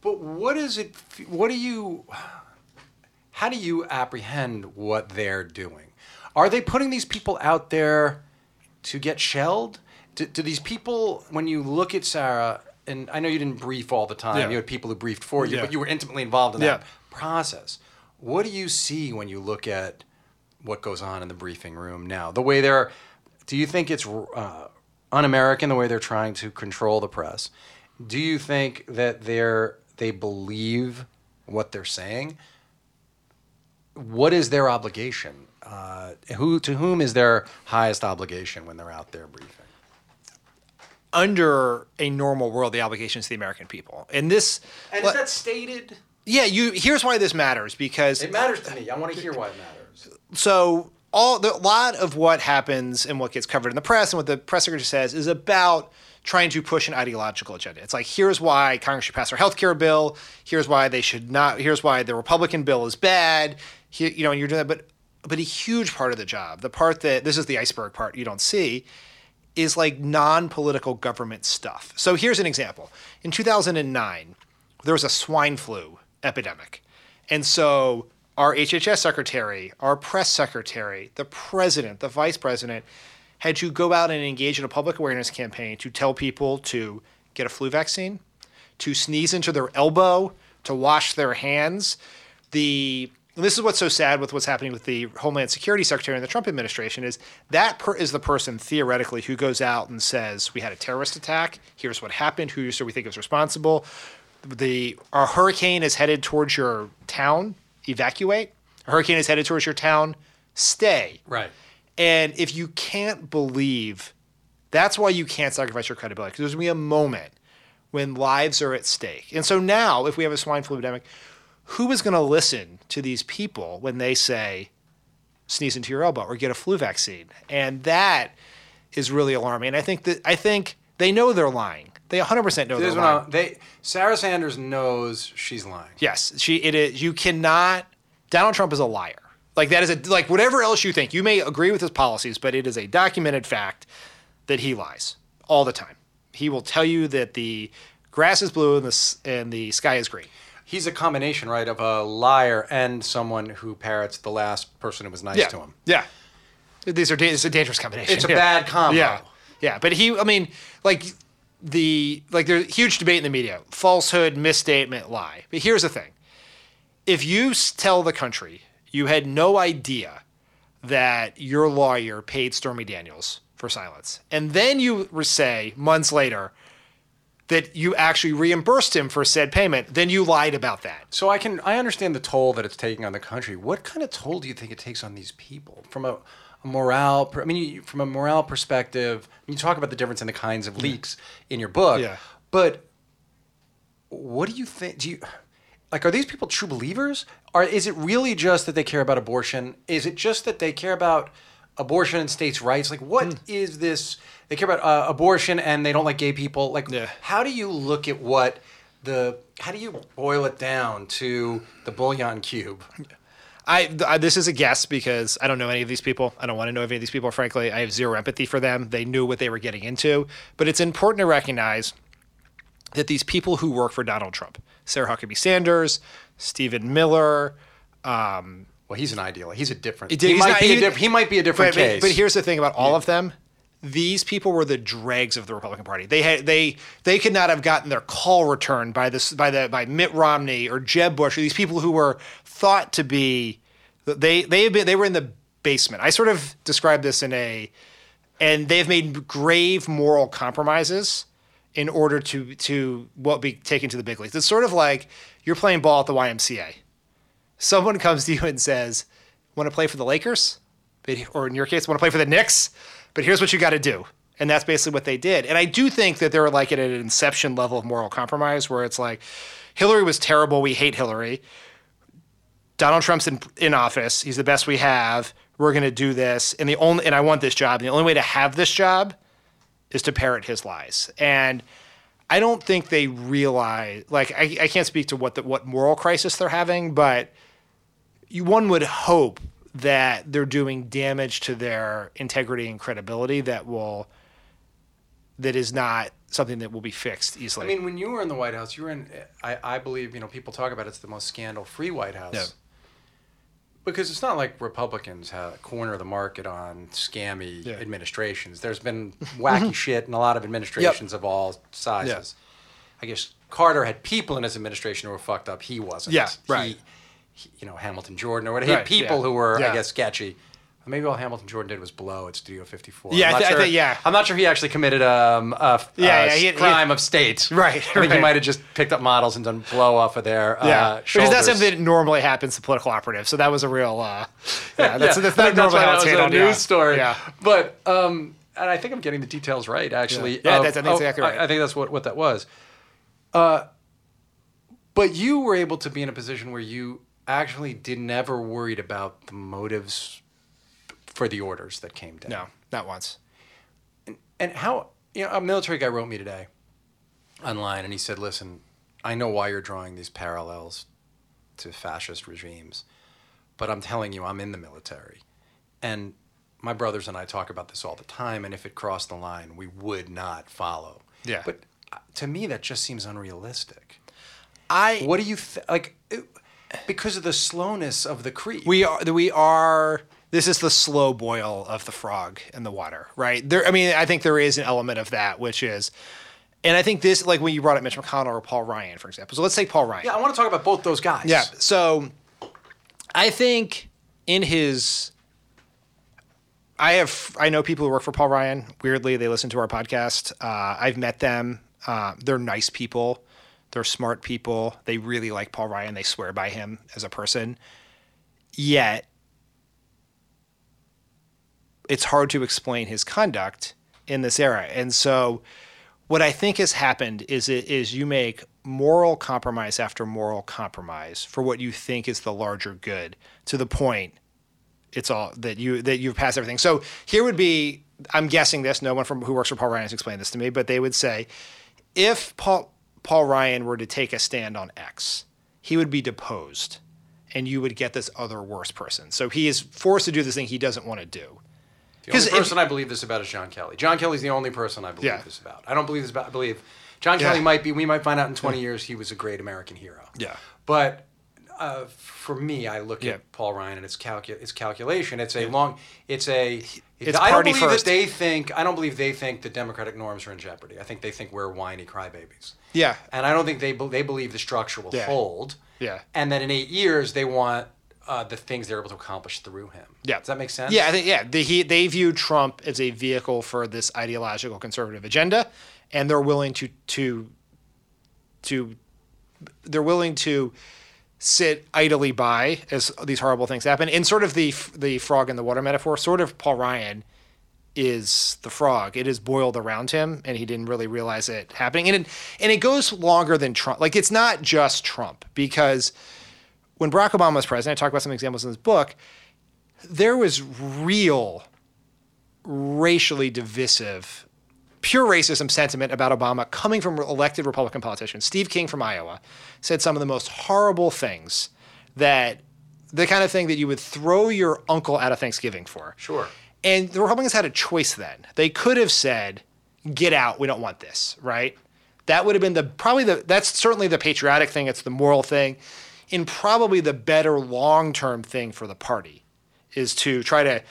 But what is it? What do you? How do you apprehend what they're doing? Are they putting these people out there to get shelled? Do, do these people, when you look at Sarah, and I know you didn't brief all the time, Yeah. you had people who briefed for you, Yeah. but you were intimately involved in that Yeah. process. What do you see when you look at what goes on in the briefing room now? The way they're, do you think it's uh, un-American the way they're trying to control the press? Do you think that they're they believe what they're saying? What is their obligation? Uh, who to whom is their highest obligation when they're out there briefing? under a normal world, the obligations to the American people. And this, And le- is that stated? yeah, you. Here's why this matters because It matters to me. I want to hear why it matters. so all the a lot of what happens and what gets covered in the press and what the press secretary says is about trying to push an ideological agenda. It's like here's why Congress should pass our health care bill. Here's why they should not. Here's why the Republican bill is bad. Here, you know, and you're doing that, but but a huge part of the job, the part that this is the iceberg part you don't see, is like non-political government stuff. So here's an example. In 2009, there was a swine flu epidemic. And so our HHS secretary, our press secretary, the president, the vice president had to go out and engage in a public awareness campaign to tell people to get a flu vaccine, to sneeze into their elbow, to wash their hands. The and this is what's so sad with what's happening with the Homeland Security Secretary in the Trump administration is that per, is the person theoretically who goes out and says we had a terrorist attack. Here's what happened. Who do we think is responsible. The our hurricane is headed towards your town. Evacuate. A hurricane is headed towards your town. Stay. Right. And if you can't believe, that's why you can't sacrifice your credibility. Because there's going to be a moment when lives are at stake. And so now, if we have a swine flu epidemic, who is going to listen to these people when they say, sneeze into your elbow or get a flu vaccine? And that is really alarming. And I think that I think They know they're lying. They 100% know This they're lying. They Sarah Sanders knows she's lying. Yes, she. It is. You cannot. Donald Trump is a liar. Like that is a like whatever else you think. You may agree with his policies, but it is a documented fact that he lies all the time. He will tell you that the grass is blue and the and the sky is green. He's a combination, right, of a liar and someone who parrots the last person who was nice to him. Yeah. These are da- it's a dangerous combination. It's a Yeah. bad combo. Yeah. Yeah, but he I mean, like the like there's a huge debate in the media. Falsehood, misstatement, lie. But here's the thing. If you tell the country you had no idea that your lawyer paid Stormy Daniels for silence, and then you say months later that you actually reimbursed him for said payment, then you lied about that. So I can I understand the toll that it's taking on the country. What kind of toll do you think it takes on these people from a, a morale? per- I mean, you, from a morale perspective, you talk about the difference in the kinds of leaks in your book. Yeah. But what do you think? Do you like are these people true believers? Or is it really just that they care about abortion? Is it just that they care about abortion and states' rights? Like, what is Hmm. this? They care about uh, abortion and they don't like gay people. Like, Yeah. how do you look at what the? How do you boil it down to the bouillon cube? I, I this is a guess because I don't know any of these people. I don't want to know any of these people. Frankly, I have zero empathy for them. They knew what they were getting into, but it's important to recognize that these people who work for Donald Trump, Sarah Huckabee Sanders, Stephen Miller, um, Well, he's an ideal. He's a different. He- He, might not- be he- diff- he might be a different but, case. But here's the thing about all of them: these people were the dregs of the Republican Party. They had they they could not have gotten their call returned by this by the by Mitt Romney or Jeb Bush or these people who were thought to be they they have been they were in the basement. I sort of describe this in a and they've made grave moral compromises in order to to what be taken to the big leagues. It's sort of like you're playing ball at the YMCA. Someone comes to you and says, "Want to play for the Lakers?" Or in your case, "Want to play for the Knicks?" But here's what you got to do. And that's basically what they did. And I do think that they're like at an inception level of moral compromise where it's like, Hillary was terrible. We hate Hillary. Donald Trump's in, in office. He's the best we have. We're going to do this. And the only and I want this job. And the only way to have this job is to parrot his lies. And I don't think they realize like I, I can't speak to what the what moral crisis they're having, but you, one would hope that they're doing damage to their integrity and credibility that will that is not something that will be fixed easily. I mean, when you were in the White House, you were in. I, I believe you know people talk about it's the most scandal-free White House. Yeah. Because it's not like Republicans have corner the market on scammy Yeah. administrations. There's been wacky mm-hmm. shit in a lot of administrations of all sizes. Yeah. I guess Carter had people in his administration who were fucked up. He wasn't. Yeah, right. he- you know, Hamilton Jordan or whatever. Right, people yeah. who were, I guess, sketchy. Maybe all Hamilton Jordan did was blow at Studio 54. Yeah, I'm I not I sure, think- yeah. I'm not sure he actually committed um, a Yeah, yeah, he- he- crime of state. Right, I think he might have just picked up models and done blow off of their yeah, uh, because that's something that normally happens to political operatives. So that was a real, uh, yeah, that's, Yeah, that's I not normally why how that it's a news yeah. story. Yeah, But um, and I think I'm getting the details right. Actually, Yeah, of- that's- I think of- exactly right. I, I think that's what what that was. Uh, but you were able to be in a position where you actually did never worried about the motives for the orders that came down. no, not once. And how you know a military guy wrote me today online, and he said, "Listen, I know why you're drawing these parallels to fascist regimes, but I'm telling you, I'm in the military, and my brothers and I talk about this all the time. And if it crossed the line, we would not follow. Yeah. But uh, to me, that just seems unrealistic. I What do you th- like? it- Because of the slowness of the creep. we are we are this is the slow boil of the frog in the water right? There i mean i think there is an element of that which is and i think this like when you brought up mitch mcconnell or paul ryan for example. So let's take paul ryan. Yeah, I want to talk about both those guys. yeah so i think in his i have i know people who work for paul ryan. Weirdly they listen to our podcast. Uh, i've met them. Uh, they're nice people they're smart people they really like paul ryan they swear by him as a person yet it's hard to explain his conduct in this era. And so what I think has happened is it is you make moral compromise after moral compromise for what you think is the larger good to the point it's all that you that you've passed everything. So here would be I'm guessing this. No one from who works for Paul Ryan has explained this to me, but they would say, if Paul Paul Ryan were to take a stand on X, he would be deposed, and you would get this other worse person. So he is forced to do this thing he doesn't want to do. The only 'Cause if- person I believe this about is John Kelly. John Kelly's the only person I believe Yeah. this about. I don't believe this about. I believe John Yeah. Kelly might be. We might find out in 20 years he was a great American hero. Yeah. But uh, for me, I look Yeah. at Paul Ryan and it's calcu- it's calculation. It's a long. It's a. It's I don't believe first. that they think. I don't believe they think the democratic norms are in jeopardy. I think they think we're whiny crybabies. Yeah. And I don't think they be- they believe the structure will Yeah. hold. Yeah. And that in eight years they want uh, the things they're able to accomplish through him. Yeah. Does that make sense? Yeah, I think yeah, they, he, they view Trump as a vehicle for this ideological conservative agenda, and they're willing to to to they're willing to sit idly by as these horrible things happen. And sort of the the frog in the water metaphor, sort of Paul Ryan is the frog. It is boiled around him, and he didn't really realize it happening. And it, and it goes longer than Trump. Like it's not just Trump because when Barack Obama was president, I talk about some examples in this book. There was real racially divisive, pure racism sentiment about Obama coming from elected Republican politicians. Steve King from Iowa said some of the most horrible things that the kind of thing that you would throw your uncle out of Thanksgiving for. Sure. And the Republicans had a choice then. They could have said, "Get out. We don't want this." Right? That would have been the probably the that's certainly the patriotic thing. It's the moral thing, and probably the better long term thing for the party is to try to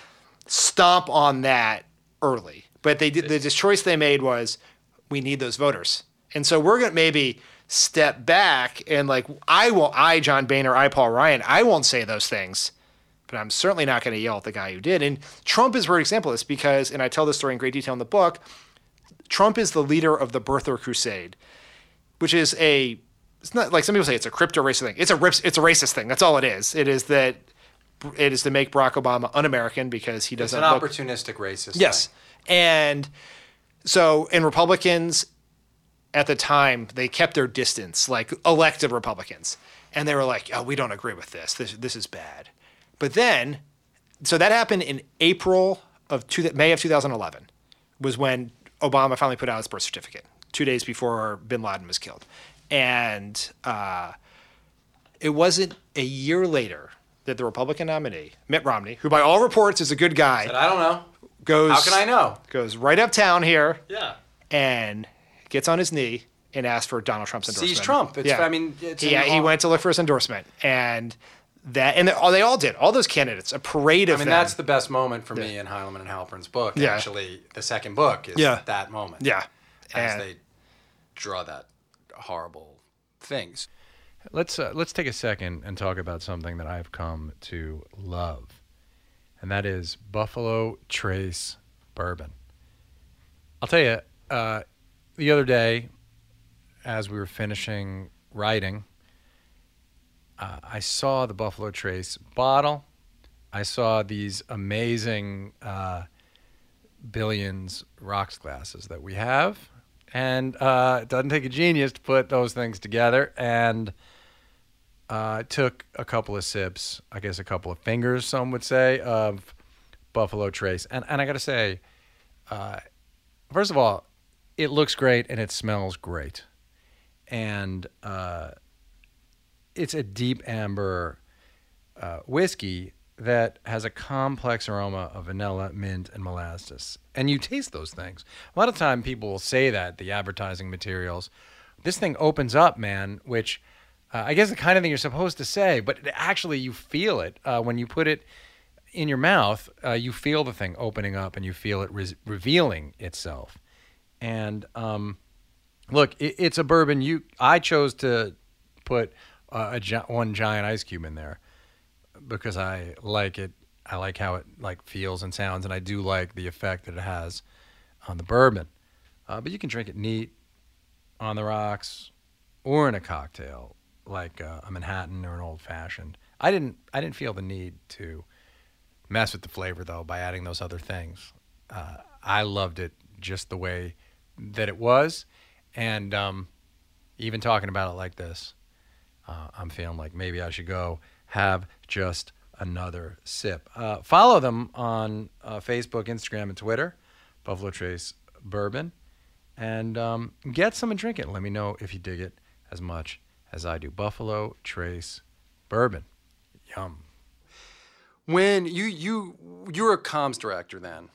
stomp on that early. But they did the choice they made was we need those voters, and so we're gonna maybe step back and like I will I John Boehner I Paul Ryan I won't say those things but I'm certainly not going to yell at the guy who did. And Trump is a great example of this because, and I tell this story in great detail in the book, Trump is the leader of the Birther Crusade, which is a, it's not like some people say it's a crypto racist thing. It's a rips, it's a racist thing. That's all it is. It is that it is to make Barack Obama un-American because he doesn't It's an look opportunistic racist. Yes. thing. And so, and Republicans at the time, they kept their distance, like elected Republicans. And they were like, oh, we don't agree with this. This, this is bad. But then, so that happened in April of two, May of 2011 was when Obama finally put out his birth certificate, two days before bin Laden was killed. And uh, it wasn't a year later that the Republican nominee, Mitt Romney, who by all reports is a good guy, But I don't know. Goes How can I know? goes right uptown here Yeah. and gets on his knee and asks for Donald Trump's endorsement. Sees Trump. It's- I mean, it's he, he went to look for his endorsement and that and they, all they all did all those candidates a parade of I mean, them. that's the best moment for me in Heilemann and Halperin's book. Yeah. Actually, the second book is Yeah. that moment. yeah As And- they draw that horrible things. Let's uh, let's take a second and talk about something that I've come to love, and that is Buffalo Trace bourbon. I'll tell you, uh, the other day, as we were finishing writing, uh, I saw the Buffalo Trace bottle. I saw these amazing uh, billions rocks glasses that we have, and uh, it doesn't take a genius to put those things together. And uh, took a couple of sips, I guess a couple of fingers, some would say, of Buffalo Trace. And and I got to say, uh, first of all, it looks great and it smells great, and uh, it's a deep amber uh, whiskey that has a complex aroma of vanilla, mint, and molasses. And you taste those things. A lot of time people will say that the advertising materials. This thing opens up, man, which uh, I guess the kind of thing you're supposed to say, but actually you feel it uh, when you put it in your mouth. Uh, you feel the thing opening up, and you feel it re- revealing itself. And um, look, it, it's a bourbon. You, I chose to put a gi- one giant ice cube in there because I like it. I like how it like feels and sounds, and I do like the effect that it has on the bourbon. Uh, but you can drink it neat on the rocks or in a cocktail, like uh, a Manhattan or an old fashioned. I didn't. I didn't feel the need to mess with the flavor though by adding those other things. Uh, I loved it just the way that it was, and um, even talking about it like this, uh, I'm feeling like maybe I should go have just another sip. Uh, follow them on uh, Facebook, Instagram, and Twitter. Buffalo Trace bourbon, and um, get some and drink it. Let me know if you dig it as much as I do. Buffalo Trace bourbon, yum. When you you you're a comms director then.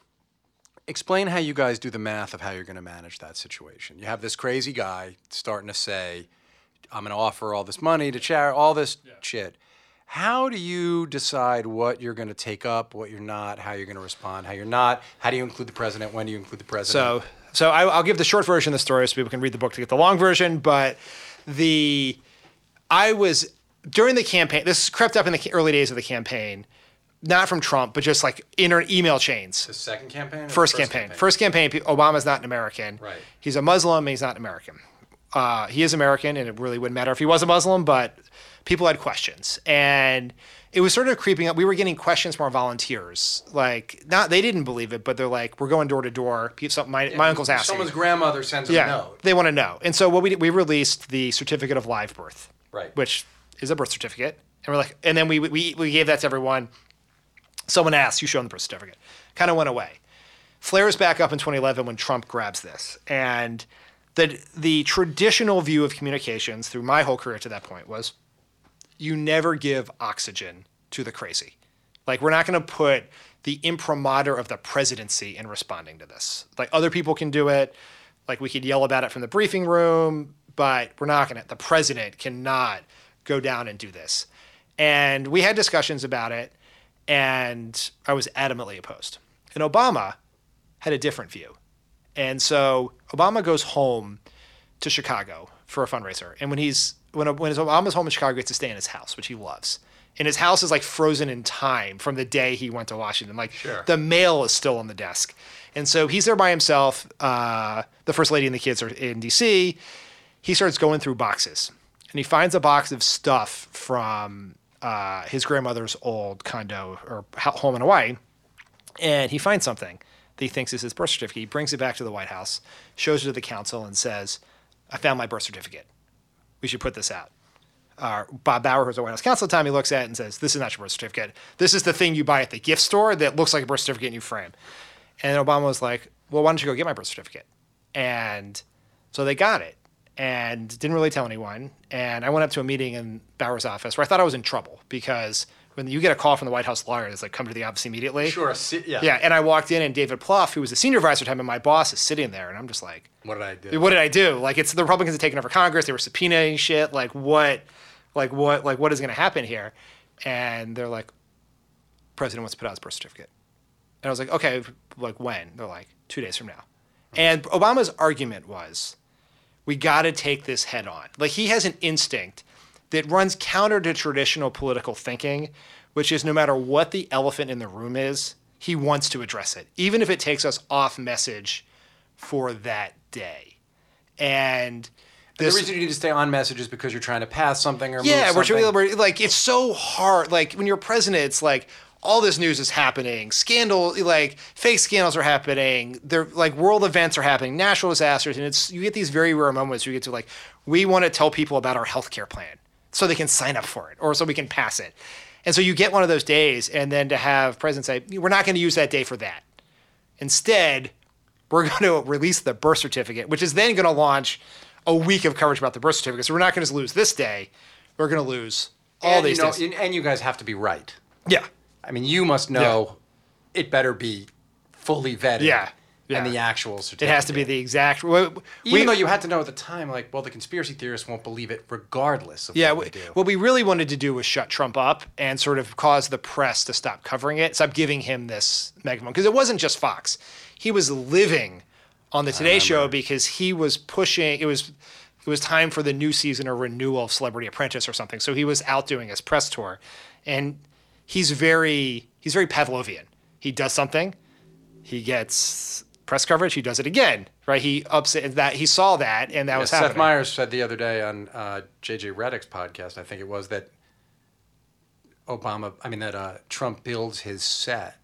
Explain how you guys do the math of how you're going to manage that situation. You have this crazy guy starting to say, "I'm going to offer all this money to charity, all this shit." How do you decide what you're going to take up, what you're not, how you're going to respond, how you're not? How do you include the president? When do you include the president? So, so I, I'll give the short version of the story so people can read the book to get the long version. But the I was during the campaign. This crept up in the early days of the campaign, not from Trump, but just like inter email chains. the second campaign, the First, campaign. First campaign. Obama's not an American. Right. He's a Muslim. and He's not an American. Uh, he is American, and it really wouldn't matter if he was a Muslim. But people had questions, and it was sort of creeping up. We were getting questions from our volunteers. Like, not they didn't believe it, but they're like, "We're going door to door." Pe- Something my, my uncle's asking. Someone's grandmother sends them yeah, a note. they want to know. And so what we did, we released the certificate of live birth, Right. Which is a birth certificate, and we're like, and then we we we gave that to everyone. Someone asked, "You show them the birth certificate." Kind of went away. Flares back up in 2011 when Trump grabs this, and the the traditional view of communications through my whole career to that point was, you never give oxygen to the crazy. Like we're not going to put the imprimatur of the presidency in responding to this. Like other people can do it. Like we could yell about it from the briefing room, but we're not going to. The president cannot go down and do this. And we had discussions about it, and I was adamantly opposed. And Obama had a different view. And so Obama goes home to Chicago for a fundraiser. And when he's when when Obama's home in Chicago, he gets to stay in his house, which he loves. And his house is like frozen in time from the day he went to Washington. Like Sure. the mail is still on the desk. And so he's there by himself. Uh, the first lady and the kids are in D.C. He starts going through boxes, and he finds a box of stuff from uh, his grandmother's old condo or home in Hawaii and he finds something that he thinks is his birth certificate. He brings it back to the White House, shows it to the counsel, and says, "I found my birth certificate. We should put this out." Uh, Bob Bauer, who's the White House counsel at the time, he looks at it and says, "This is not your birth certificate. This is the thing you buy at the gift store that looks like a birth certificate and you frame." And Obama was like, "Well, why don't you go get my birth certificate?" And so they got it and didn't really tell anyone. And I went up to a meeting in Bauer's office where I thought I was in trouble because when you get a call from the White House lawyer, it's like come to the office immediately. Sure. yeah. Yeah, and I walked in, and David Plouffe, who was the senior advisor at the time, and my boss is sitting there, and I'm just like, What did I do? "What did I do? Like, it's the Republicans had taken over Congress; they were subpoenaing shit. Like, what, like what, like what is going to happen here?" And they're like, "President wants to put out his birth certificate," and I was like, "Okay, like when?" They're like, two days from now." And Obama's argument was, "We got to take this head on." Like, he has an instinct that runs counter to traditional political thinking, which is no matter what the elephant in the room is, he wants to address it, even if it takes us off message for that day. And the reason you need to stay on message is because you're trying to pass something or yeah, we're, something. we're, like it's so hard. Like when you're president, it's like all this news is happening. Scandal, like fake scandals are happening. They're like world events are happening, natural disasters, and it's you get these very rare moments where you get to like we want to tell people about our healthcare plan so they can sign up for it or so we can pass it. And so you get one of those days, and then to have president say we're not going to use that day for that. Instead, we're going to release the birth certificate, which is then going to launch a week of coverage about the birth certificate. So we're not going to lose this day. We're going to lose all and, these you know, days. and- and you guys have to be right. yeah. I mean, you must know it better be fully vetted. Yeah, And the actual certificate. It has to be the exact. We, Even though you had to know at the time, like, well, the conspiracy theorists won't believe it regardless of Yeah, what we, they do. what we really wanted to do was shut Trump up and sort of cause the press to stop covering it, stop giving him this megaphone. Because it wasn't just Fox; he was living on the Today Show because he was pushing. It was it was time for the new season or renewal of Celebrity Apprentice or something. So he was out doing his press tour, and he's very he's very Pavlovian. He does something, he gets press coverage. He does it again, right? He ups it. That he saw that, and that Yeah, was Seth happening. Meyers said the other day on uh, JJ Redick's podcast, I think it was, that Obama, I mean, that uh, Trump builds his set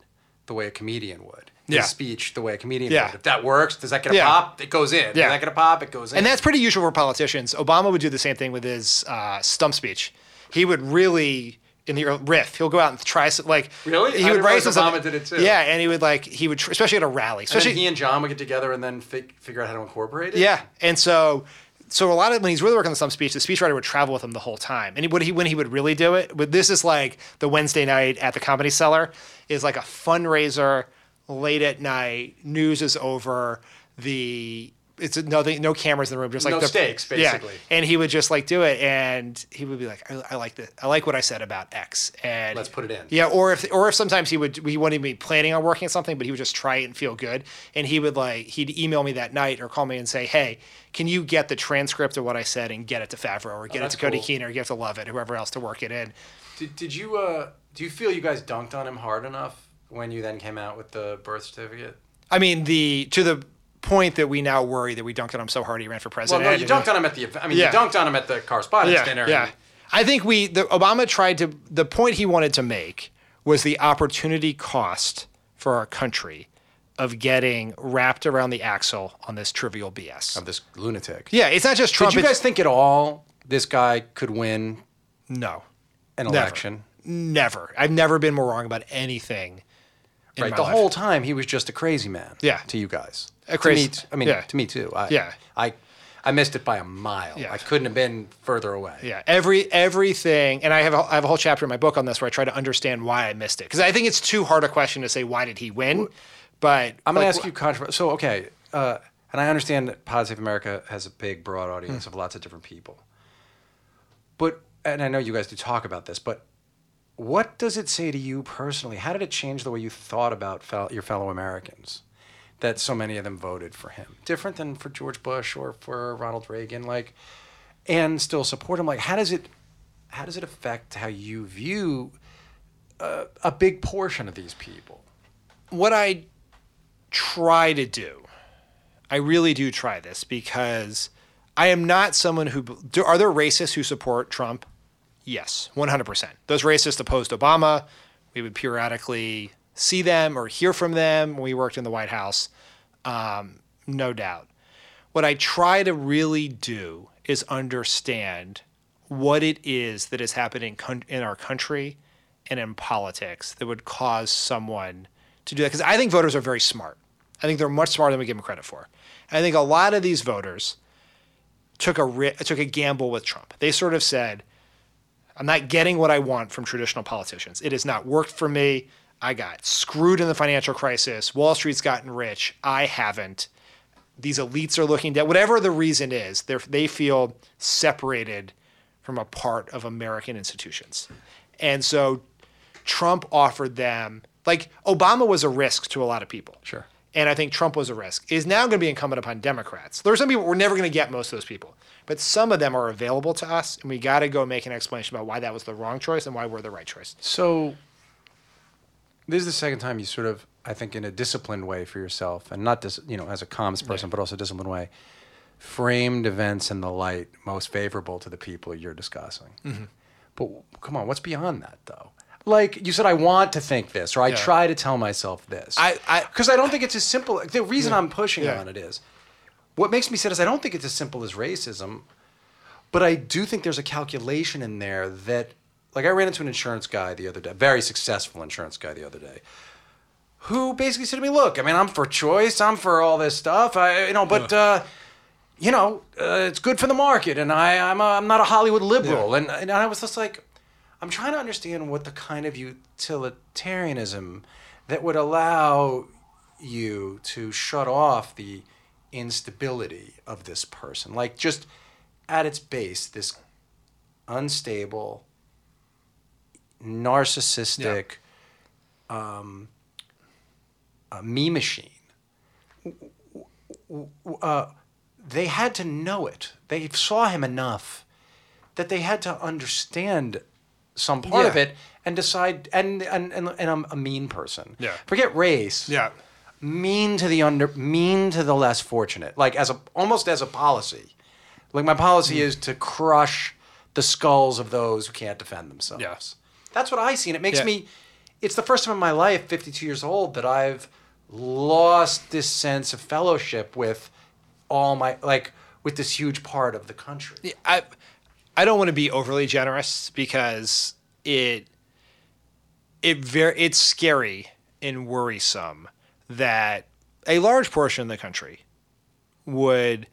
the way a comedian would. His Yeah. speech the way a comedian Yeah. would. If that works, does that get a Yeah. pop? It goes in. Yeah. Does that get a pop? It goes in. And that's pretty usual for politicians. Obama would do the same thing with his uh, stump speech. He would really in the early, riff. He'll go out and try some like Really? He didn't would write realize some Obama did it too. Yeah, and he would like he would tr- especially at a rally, And especially he and John would get together and then fi- figure out how to incorporate it. yeah, and so so a lot of when he's really working on some speech, the speechwriter would travel with him the whole time. And he when he would really do it, but this is like the Wednesday night at the Comedy Cellar is like a fundraiser late at night. News is over. The it's no no cameras in the room, just like No the, stakes, yeah. basically. And he would just like do it, and he would be like, I, I like this. I like what I said about X, and Let's put it in. Yeah, or if or if sometimes he would he wouldn't be planning on working on something, but he would just try it and feel good, and he would like he'd email me that night or call me and say, hey, can you get the transcript of what I said and get it to Favreau or get it Oh, that's to Cody cool. Keenan, get it to Lovett, whoever else to work it in. Did, did you uh, do you feel you guys dunked on him hard enough when you then came out with the birth certificate? I mean, the to the point that we now worry that we dunked on him so hard he ran for president. Well, no, you dunked on him at the. I mean, Yeah. you dunked on him at the correspondence yeah, dinner. Yeah. and- I think we the Obama tried to the point he wanted to make was the opportunity cost for our country of getting wrapped around the axle on this trivial BS. of this lunatic. Yeah, it's not just Trump. Did you guys think at all this guy could win No, an Never. election? never. I've never been more wrong about anything. In Right. The life. whole time he was just a crazy man. Yeah. To you guys. A crazy- To me, I mean, yeah. to me too. I, Yeah. I, I missed it by a mile. Yeah. I couldn't have been further away. Yeah, every everything, and I have a, I have a whole chapter in my book on this where I try to understand why I missed it because I think it's too hard a question to say why did he win, but I'm going like, to ask you controversial. So, okay, uh, and I understand that Pod Save America has a big, broad Hmm. audience of lots of different people. But, and I know you guys do talk about this, but what does it say to you personally? How did it change the way you thought about fel- your fellow Americans? That so many of them voted for him, different than for George Bush or for Ronald Reagan, like, and still support him. Like, how does it, how does it affect how you view uh, a big portion of these people? what I try to do, I really do try this because I am not someone who. Do, are there racists who support Trump? Yes, 100%. Those racists opposed Obama. We would periodically see them or hear from them when we worked in the White House. Um, no doubt. What I try to really do is understand what it is that is happening in our country and in politics that would cause someone to do that. Because I think voters are very smart. I think they're much smarter than we give them credit for. And I think a lot of these voters took a took a gamble with Trump. They sort of said, "I'm not getting what I want from traditional politicians. It has not worked for me. I got screwed in the financial crisis. Wall Street's gotten rich. I haven't. These elites are looking down. Whatever the reason is, they they feel separated from a part of American institutions, and so Trump offered them like Obama was a risk to a lot of people. Sure. And I think Trump was a risk. It is now going to be incumbent upon Democrats. There are some people we're never going to get most of those people, but some of them are available to us, and we got to go make an explanation about why that was the wrong choice and why we're the right choice. So, this is the second time you sort of, I think, in a disciplined way for yourself, and not dis- you know as a comms person, but also disciplined way, framed events in the light most favorable to the people you're discussing. Mm-hmm. But come on, what's beyond that though? Like you said, I want to think this, or I Yeah. try to tell myself this. I- I- because I, don't think it's as simple. The reason I'm pushing Yeah. on it is, what makes me sad is I don't think it's as simple as racism. But I do think there's a calculation in there that, like, I ran into an insurance guy the other day, very successful insurance guy the other day, who basically said to me, "Look, I mean, I'm for choice, I'm for all this stuff, I, you know, but, uh, you know, uh, it's good for the market, and I, I'm, a, I'm not a Hollywood liberal." And, and I was just like, I'm trying to understand what the kind of utilitarianism that would allow you to shut off the instability of this person. Like, just at its base, this unstable, narcissistic, um, uh, me machine. Uh, they had to know it. They saw him enough that they had to understand some part of it and decide. And and and, and I'm a mean person. Yeah. Forget race Yeah. Mean to the under mean to the less fortunate like as a almost as a policy like my policy Mm. is to crush the skulls of those who can't defend themselves Yes. that's what i see and it makes Yeah. me it's the first time in my life 52 years old that i've lost this sense of fellowship with all my like with this huge part of the country I I don't want to be overly generous because it it very it's scary and worrisome that a large portion of the country would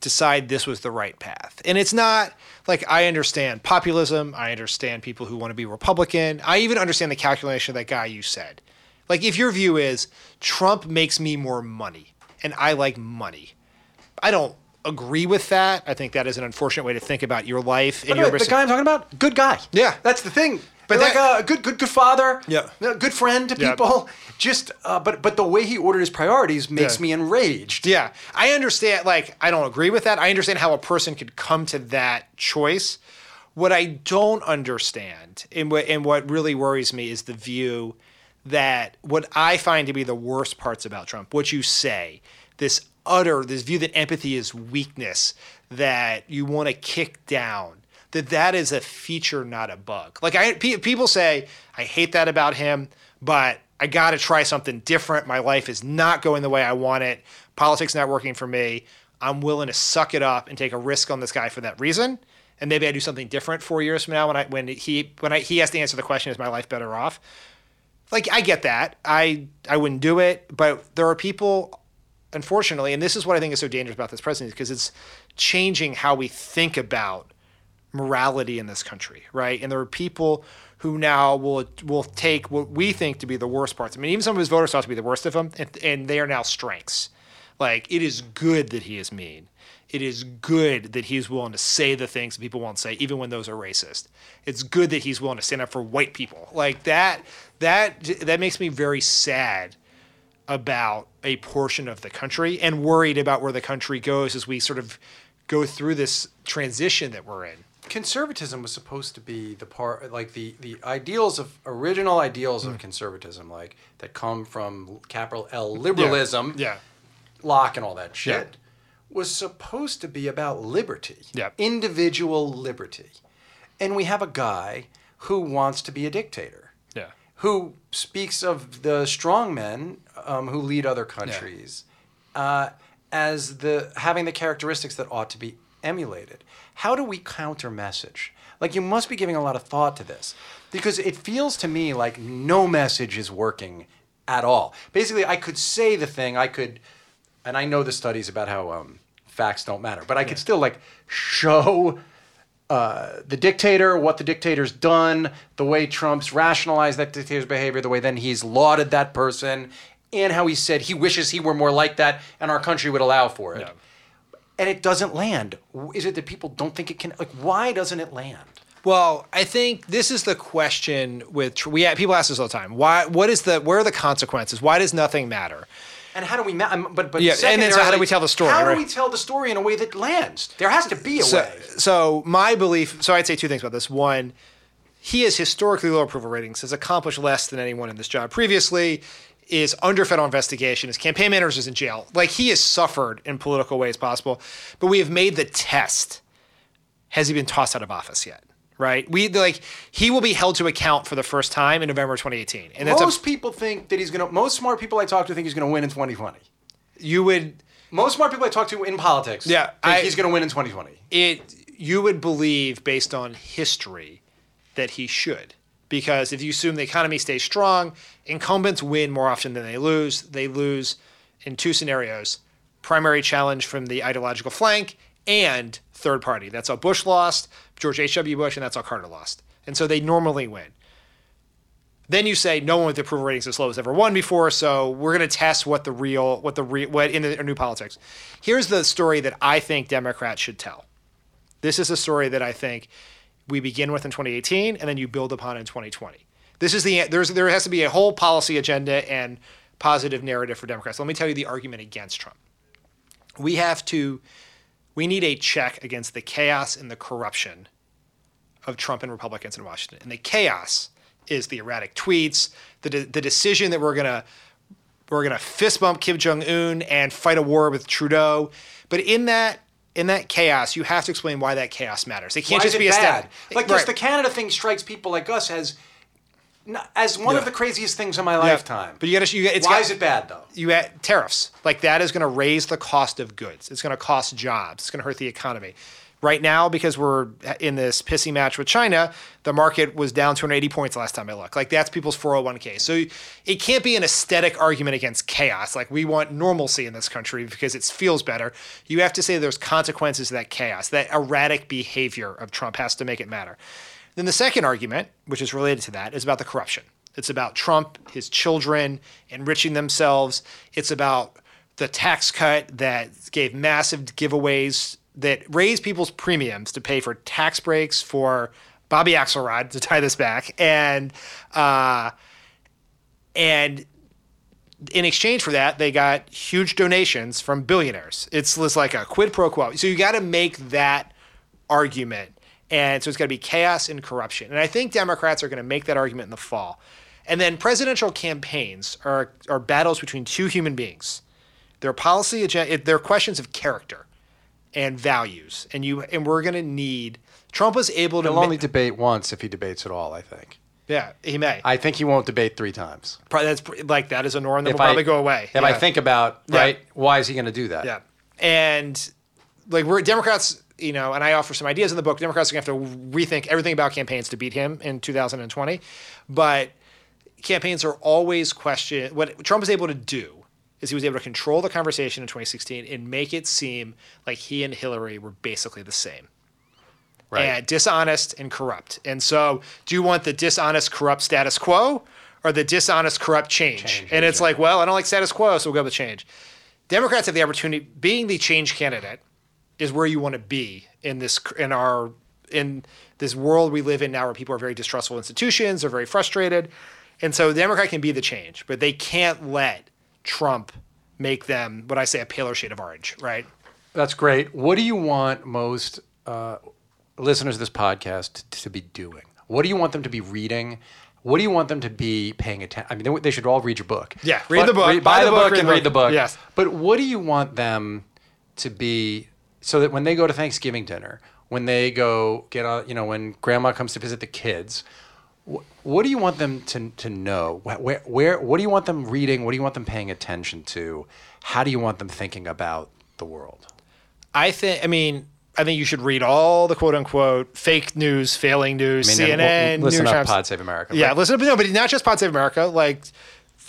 decide this was the right path. And it's not like I understand populism, I understand people who want to be Republican. I even understand the calculation of that guy you said. Like if your view is Trump makes me more money and I like money. I don't agree with that. I think that is an unfortunate way to think about your life and your the guy I'm talking about, good guy. Yeah. that's the thing. But But like a good, good, good father. Yeah. a good friend to Yeah. people. Just, uh, but but the way he ordered his priorities makes Yeah. me enraged. Yeah, I understand. Like, I don't agree with that. I understand how a person could come to that choice. What I don't understand, and what and what really worries me, is the view that what I find to be the worst parts about Trump, what you say, this utter, this view that empathy is weakness, that you want to kick down, that that is a feature, not a bug. Like I, pe- people say, I hate that about him, but I got to try something different. My life is not going the way I want it. Politics not working for me. I'm willing to suck it up and take a risk on this guy for that reason. And maybe I do something different four years from now when I when he when I, he has to answer the question: Is my life better off? Like I get that. I I wouldn't do it, but there are people, unfortunately, and this is what I think is so dangerous about this presidency because it's changing how we think about morality in this country, right? And there are people who now will will take what we think to be the worst parts. I mean, even some of his voters thought to be the worst of them, and, and they are now strengths. Like it is good that he is mean. It is good that he's willing to say the things that people won't say, even when those are racist. It's good that he's willing to stand up for white people. Like that. That that makes me very sad about a portion of the country and worried about where the country goes as we sort of go through this transition that we're in. Conservatism was supposed to be the part like the the ideals of original ideals Hmm. of conservatism like that come from capital L liberalism Yeah. Locke and all that shit Yeah. was supposed to be about liberty Yeah. individual liberty and we have a guy who wants to be a dictator Yeah. who speaks of the strong men um, who lead other countries uh, as the having the characteristics that ought to be emulated. How do we counter message? Like you must be giving a lot of thought to this because it feels to me like no message is working at all. Basically, I could say the thing, I could, and I know the studies about how um, facts don't matter, but I could still like show uh, the dictator, what the dictator's done, the way Trump's rationalized that dictator's behavior, the way then he's lauded that person, and how he said he wishes he were more like that and our country would allow for it. Yeah. And it doesn't land. Is it that people don't think it can? Like, why doesn't it land? Well, I think this is the question with we people ask this all the time. Why? What is the? Where are the consequences? Why does nothing matter? And how do we? Ma- um, but but Yeah, and then so how do we tell the story, How right? do we tell the story in a way that lands? There has to be a So, way. so my belief. So I'd say two things about this. One, he has historically low approval ratings. Has accomplished less than anyone in this job previously. Is under federal investigation. His campaign manager is in jail. Like he has suffered in political ways possible. But we have made the test. Has he been tossed out of office yet? Right. We like he will be held to account for the first time in November 2018. And that's a, most people think that he's gonna. Most smart people I talk to think he's gonna win in 2020. you would Most smart people I talk to in politics, Yeah, think I- he's gonna win in 2020. it you would believe based on history that he should because if you assume the economy stays strong incumbents win more often than they lose. They lose in two scenarios primary challenge from the ideological flank and third party. That's how bush lost george h.w bush and that's how carter lost. And so they normally win. Then you say no one with approval ratings as low as ever won before, so we're going to test what the real, what the real, what in the new politics. Here's the story that I think Democrats should tell. This is a story that I think we begin with in 2018, and then you build upon in 2020. This is the there's there has to be a whole policy agenda and positive narrative for Democrats. Let me tell you the argument against Trump. We have to, we need a check against the chaos and the corruption of Trump and Republicans in Washington. And the chaos is the erratic tweets, the de- the decision that we're gonna we're gonna fist bump Kim Jong Un and fight a war with Trudeau. But in that in that chaos, you have to explain why that chaos matters. It can't Why just be a bad? stat. Like Right. the Canada thing strikes people like us as as one of the craziest things in my Yeah. lifetime. But you got to. You, it's Why got- is it bad though? you add tariffs like that is going to raise the cost of goods it's going to cost jobs it's going to hurt the economy Right now, because we're in this pissy match with China, the market was down 280 points last time I looked. Like that's people's 401k. So it can't be an aesthetic argument against chaos. Like we want normalcy in this country because it feels better. You have to say there's consequences to that chaos. That erratic behavior of Trump has to make it matter. Then the second argument, which is related to that, is about the corruption. It's about Trump, his children enriching themselves. It's about the tax cut that gave massive giveaways that raise people's premiums to pay for tax breaks for Bobby Axelrod to tie this back, and uh, and in exchange for that, they got huge donations from billionaires. It's, it's like a quid pro quo. So you got to make that argument, and so it's got to be chaos and corruption. And I think Democrats are going to make that argument in the fall. And then presidential campaigns are are battles between two human beings. They're policy agenda. They're questions of character and values. And you and we're going to need. Trump was able to. He'll ma- only debate once if he debates at all. I think. yeah, he may. I think he won't debate three times. Pro- that's like that is a norm that If will I- probably go away. If I think about Yeah. right, why is he going to do that? Yeah. And like we're Democrats, you know, and I offer some ideas in the book. Democrats are going to have to rethink everything about campaigns to beat him in 2020. But campaigns are always question what Trump was able to do is he was able to control the conversation in 2016 and make it seem like he and Hillary were basically the same. Right. And dishonest and corrupt. And so, do you want the dishonest, corrupt status quo or the dishonest, corrupt change? Change, and it's yeah. like, well, I don't like status quo, so we'll go with the change. Democrats have the opportunity, being the change candidate, is where you want to be in this in our in this world we live in now, where people are very distrustful of institutions, are very frustrated, and so the Democrat can be the change, but they can't let Trump make them what I say a paler shade of orange, right? That's great. What do you want most uh, listeners of this podcast to, to be doing? What do you want them to be reading? What do you want them to be paying attention? I mean, they, they should all read your book. Yeah, read But the book, buy, the book, read and read the book. book. Yes. But what do you want them to be so that when they go to Thanksgiving dinner, when they go get on, you know, when Grandma comes to visit the kids, what do you want them to, to know? Where, where, what do you want them reading? What do you want them paying attention to? How do you want them thinking about the world? I think. I mean, I think you should read all the quote unquote fake news, failing news, I mean, CNN, and listen New up, Pod Save America. Yeah, But listen up. No, but not just Pod Save America. Like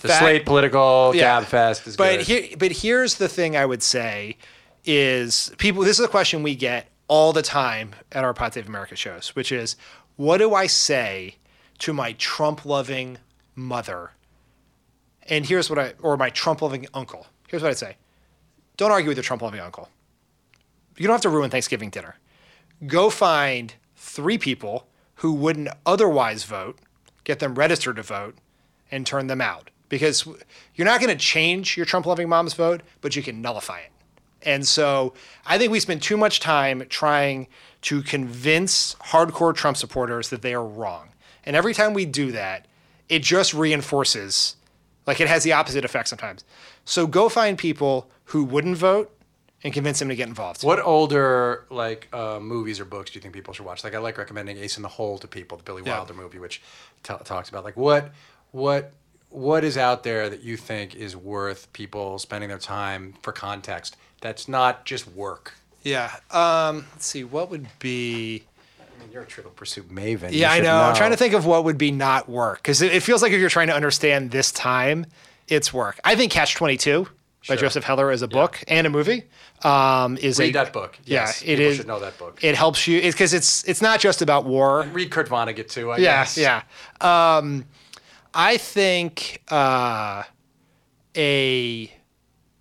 the fact- Slate political Yeah. Gabfest is But good. here, but here's the thing I would say is people. This is a question we get all the time at our Pod Save America shows, which is, what do I say to my Trump-loving mother? And here's what I, or my Trump-loving uncle. Here's what I'd say: Don't argue with your Trump-loving uncle. You don't have to ruin Thanksgiving dinner. Go find three people who wouldn't otherwise vote, get them registered to vote, and turn them out. Because you're not going to change your Trump loving mom's vote, but you can nullify it. And so I think we spend too much time trying to convince hardcore Trump supporters that they are wrong. And every time we do that, it just reinforces, like it has the opposite effect sometimes. So go find people who wouldn't vote and convince them to get involved. What older like uh, movies or books do you think people should watch? Like I like recommending Ace in the Hole to people, the Billy Yeah. Wilder movie, which t- talks about like what what what is out there that you think is worth people spending their time for context. That's not just work. Yeah. Um, let's see. What would be? Mean, you're a Trivial Pursuit maven. Yeah, I should know. I'm trying to think of what would be not work because it, it feels like if you're trying to understand this time, it's work. I think Catch 22 by Sure. Joseph Heller is a book and a movie. Um, is Read a, that book. Yeah, Yes, it people is. should know that book. It helps you because it's it's not just about war. Read Kurt Vonnegut too. I Yeah, guess. yeah. Um, I think uh, a,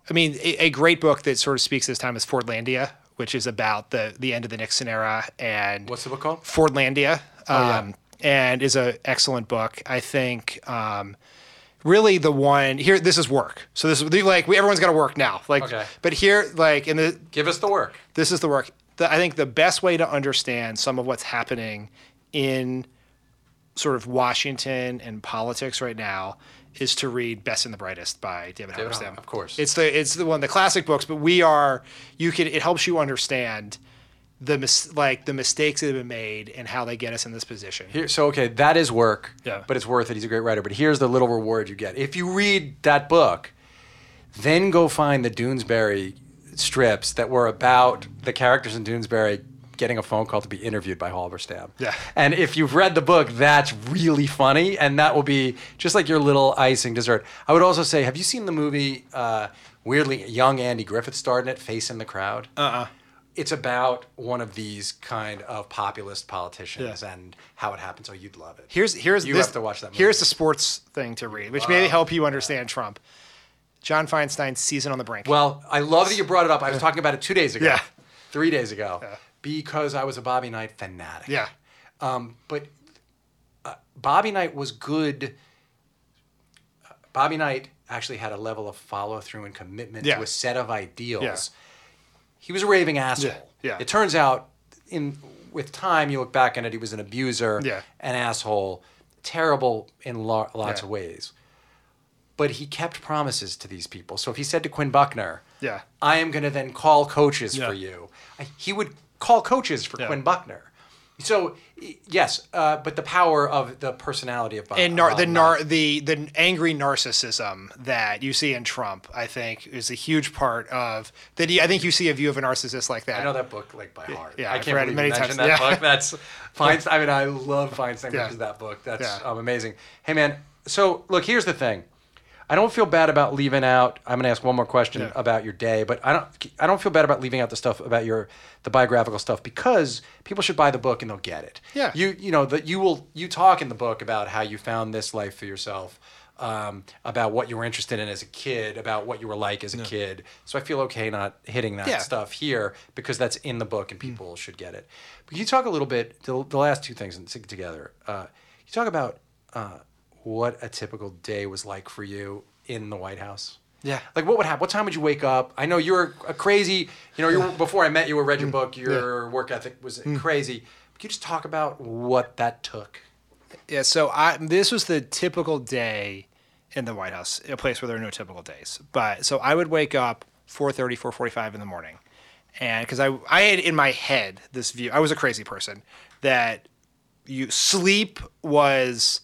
I mean, a, a great book that sort of speaks this time is Fordlandia, which is about the the end of the Nixon era and What's the book called? Fordlandia, Oh, yeah. um, and is an excellent book. I think um, really the one here. This is work. So this is like we, everyone's got to work now. Like, Okay. but here, like in the Give us the work. this is the work. The, I think the best way to understand some of what's happening in sort of Washington and politics right now is to read Best and the Brightest by David, David Halberstam. Of course. It's the it's the one of the classic books, but we are you can it helps you understand the mis- like the mistakes that have been made and how they get us in this position. Here, so okay, that is work. Yeah. But it's worth it. He's a great writer. But here's the little reward you get if you read that book. Then go find the Doonesbury strips that were about the characters in Doonesbury getting a phone call to be interviewed by Halberstam. Yeah. And if you've read the book, that's really funny, and that will be just like your little icing dessert. I would also say, have you seen the movie? Uh, weirdly, young Andy Griffith starred in it, Face in the Crowd. Uh. uh It's about one of these kind of populist politicians Yeah. and how it happens. Oh, you'd love it. Here's here's You this, have to watch that Here's the sports thing to read, which may help you understand Trump. John Feinstein's season on the brink. Well, I love that you brought it up. I was talking about it two days ago. Yeah. Three days ago. Yeah. Because I was a Bobby Knight fanatic. yeah, Um, but uh, Bobby Knight was good. Bobby Knight actually had a level of follow through and commitment Yeah. to a set of ideals. Yeah. He was a raving asshole. Yeah. It turns out, in with time, you look back on it, he was an abuser, Yeah. an asshole, terrible in lo- lots Yeah. of ways. But he kept promises to these people. So if he said to Quinn Buckner, Yeah. I am going to then call coaches Yeah. for you. I- He would call coaches for Yeah. Quinn Buckner. So yes, uh, but the power of the personality of Bob. and nar- the nar- the the angry narcissism that you see in Trump, I think, is a huge part of that. I think you see a view of a narcissist like that. I know that book like by heart. yeah, I I've can't read it many times. that Yeah. book. That's Feinstein. I mean, I love Feinstein Yeah. because of that book. That's Yeah. um, amazing. Hey man, so look, here's the thing. I don't feel bad about leaving out. I'm going to ask one more question Yeah. about your day, but I don't. I don't feel bad about leaving out the stuff about your the biographical stuff because people should buy the book and they'll get it. Yeah. You you know that you will you talk in the book about how you found this life for yourself. Um, about what you were interested in as a kid, about what you were like as a kid. So I feel okay not hitting that Yeah. stuff here because that's in the book and people should get it. But can you talk a little bit, the, the last two things and stick together. Uh, you talk about uh, what a typical day was like for you in the White House. Yeah. Like what would happen? What time would you wake up? I know you're a crazy, you know, you were, before I met you, I read your book, your work ethic was mm. crazy. Can you just talk about what that took? Yeah, so I this was the typical day in the White House, a place where there are no typical days. But so I would wake up 4:30, 4:45 in the morning. And cuz I I had in my head this view. I was a crazy person that you sleep was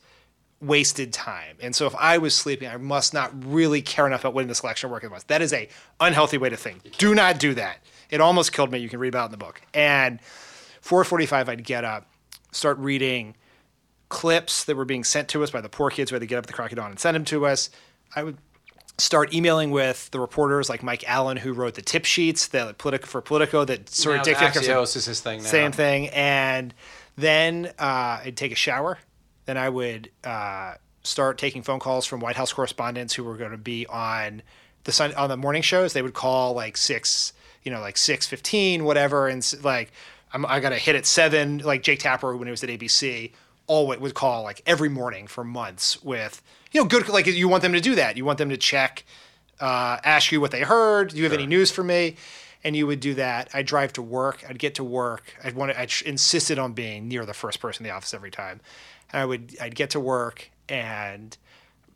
wasted time. And so if I was sleeping, I must not really care enough about winning the election or working was. That is a unhealthy way to think. Do not do that. It almost killed me. You can read about it in the book. And 4:45 I'd get up, start reading clips that were being sent to us by the poor kids who had to get up at the crack of dawn and send them to us. I would start emailing with the reporters like Mike Allen, who wrote the tip sheets that Politico for Politico that sort Now of dictated Axios is his thing now. same thing. And then uh, I'd take a shower. Then I would uh, start taking phone calls from White House correspondents who were going to be on the sun on the morning shows. They would call like six, you know, like six fifteen, whatever, and like I'm, I got to hit at seven. Like Jake Tapper when he was at ABC, always would call like every morning for months with you know good like you want them to do that. You want them to check, uh, ask you what they heard. Do you have any news for me? and you would do that. I'd drive to work. I'd get to work. I'd want to, I insisted on being near the first person in the office every time. And I would, I'd get to work and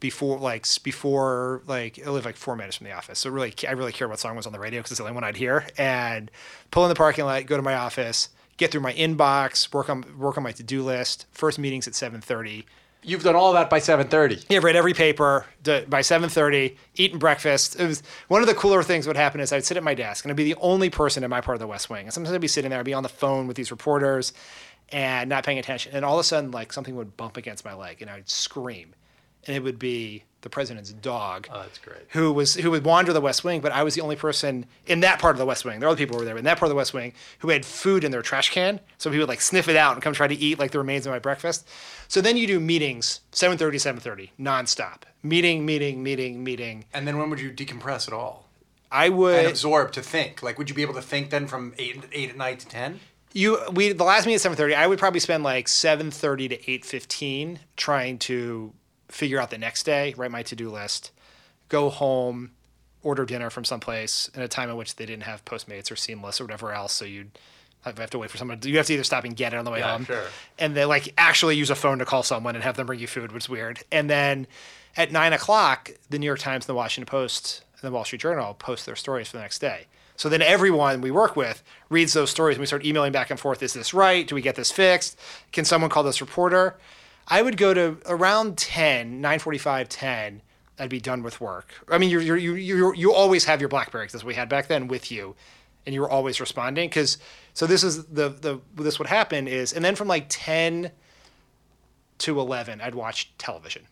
before like before like I live like four minutes from the office, so really I really care what song was on the radio because it's the only one I'd hear. And pull in the parking lot, go to my office, get through my inbox, work on work on my to do list. First meetings at seven thirty. You've done all that by 7:30. Yeah, read every paper by 7:30, eating breakfast. It was one of the cooler things would happen is I'd sit at my desk and I'd be the only person in my part of the West Wing. And sometimes I'd be sitting there, I'd be on the phone with these reporters and not paying attention. And all of a sudden, like something would bump against my leg and I'd scream. And it would be the president's dog Oh, that's great. who was who would wander the West Wing, but I was the only person in that part of the West Wing. There were other people who were there, but in that part of the West Wing who had food in their trash can. So he would like sniff it out and come try to eat like the remains of my breakfast. So then you do meetings, 7:30, 7:30, nonstop. Meeting, meeting, meeting, meeting. And then when would you decompress at all? I And would absorb to think. Like, would you be able to think then from eight eight at night to ten? You we the last meeting at 7:30, I would probably spend like 7:30 to 8:15 trying to figure out the next day, write my to-do list, go home, order dinner from someplace in a time in which they didn't have Postmates or Seamless or whatever else, so you'd have to wait for someone. You have to either stop and get it on the way Yeah, home, sure. and then like actually use a phone to call someone and have them bring you food, which is weird. And then at nine o'clock, the New York Times, and the Washington Post, and the Wall Street Journal post their stories for the next day. So then everyone we work with reads those stories and we start emailing back and forth. Is this right? Do we get this fixed? Can someone call this reporter? I would go to around 10, 9.45, 10. I'd be done with work. I mean, you're, you you you always have your that's what we had back then, with you. and you were always responding because so this is the the this would happen is and then from like 10 to 11 I'd watch television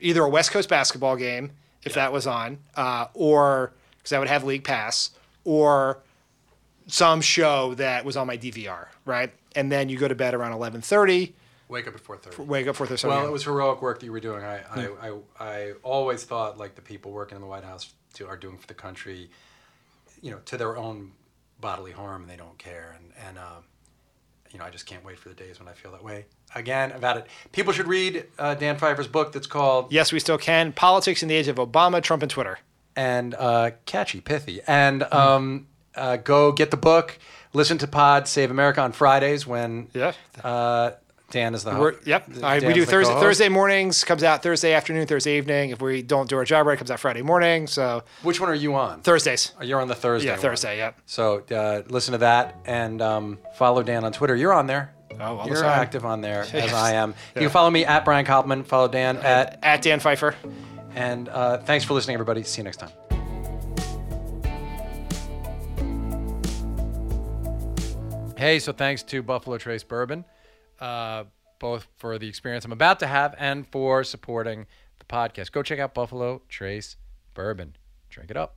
either a West Coast basketball game if that was on uh, or because I would have league pass or some show that was on my DVR right and then you go to bed around 11:30 Wake up at 4:30. wake up for this Well, it was heroic work that you were doing. I, I, I, I always thought like the people working in the White House to, are doing for the country, you know, to their own bodily harm, and they don't care. And and uh, you know, I just can't wait for the days when I feel that way again about it. People should read uh, Dan Pfeiffer's book that's called yes we still can politics in the age of Obama Trump and Twitter and uh, catchy, pithy, and um, uh, go get the book. Listen to Pod Save America on Fridays when Yeah. uh, Dan is the We're, host. yep. I, we do Thursday, Thursday mornings, comes out Thursday afternoon, Thursday evening. If we don't do our job right, it comes out Friday morning. So Which one are you on? Thursdays. You're on the Thursday. Yeah, one. Thursday, yep. So uh, listen to that and um, follow Dan on Twitter. You're on there. Oh, all You're active on there as I am. You can follow me at Brian Koppelman. Follow Dan at At Dan Pfeiffer. And uh, thanks for listening, everybody. See you next time. Hey, so thanks to Buffalo Trace Bourbon, uh, both for the experience I'm about to have and for supporting the podcast. Go check out Buffalo Trace Bourbon. Drink it up.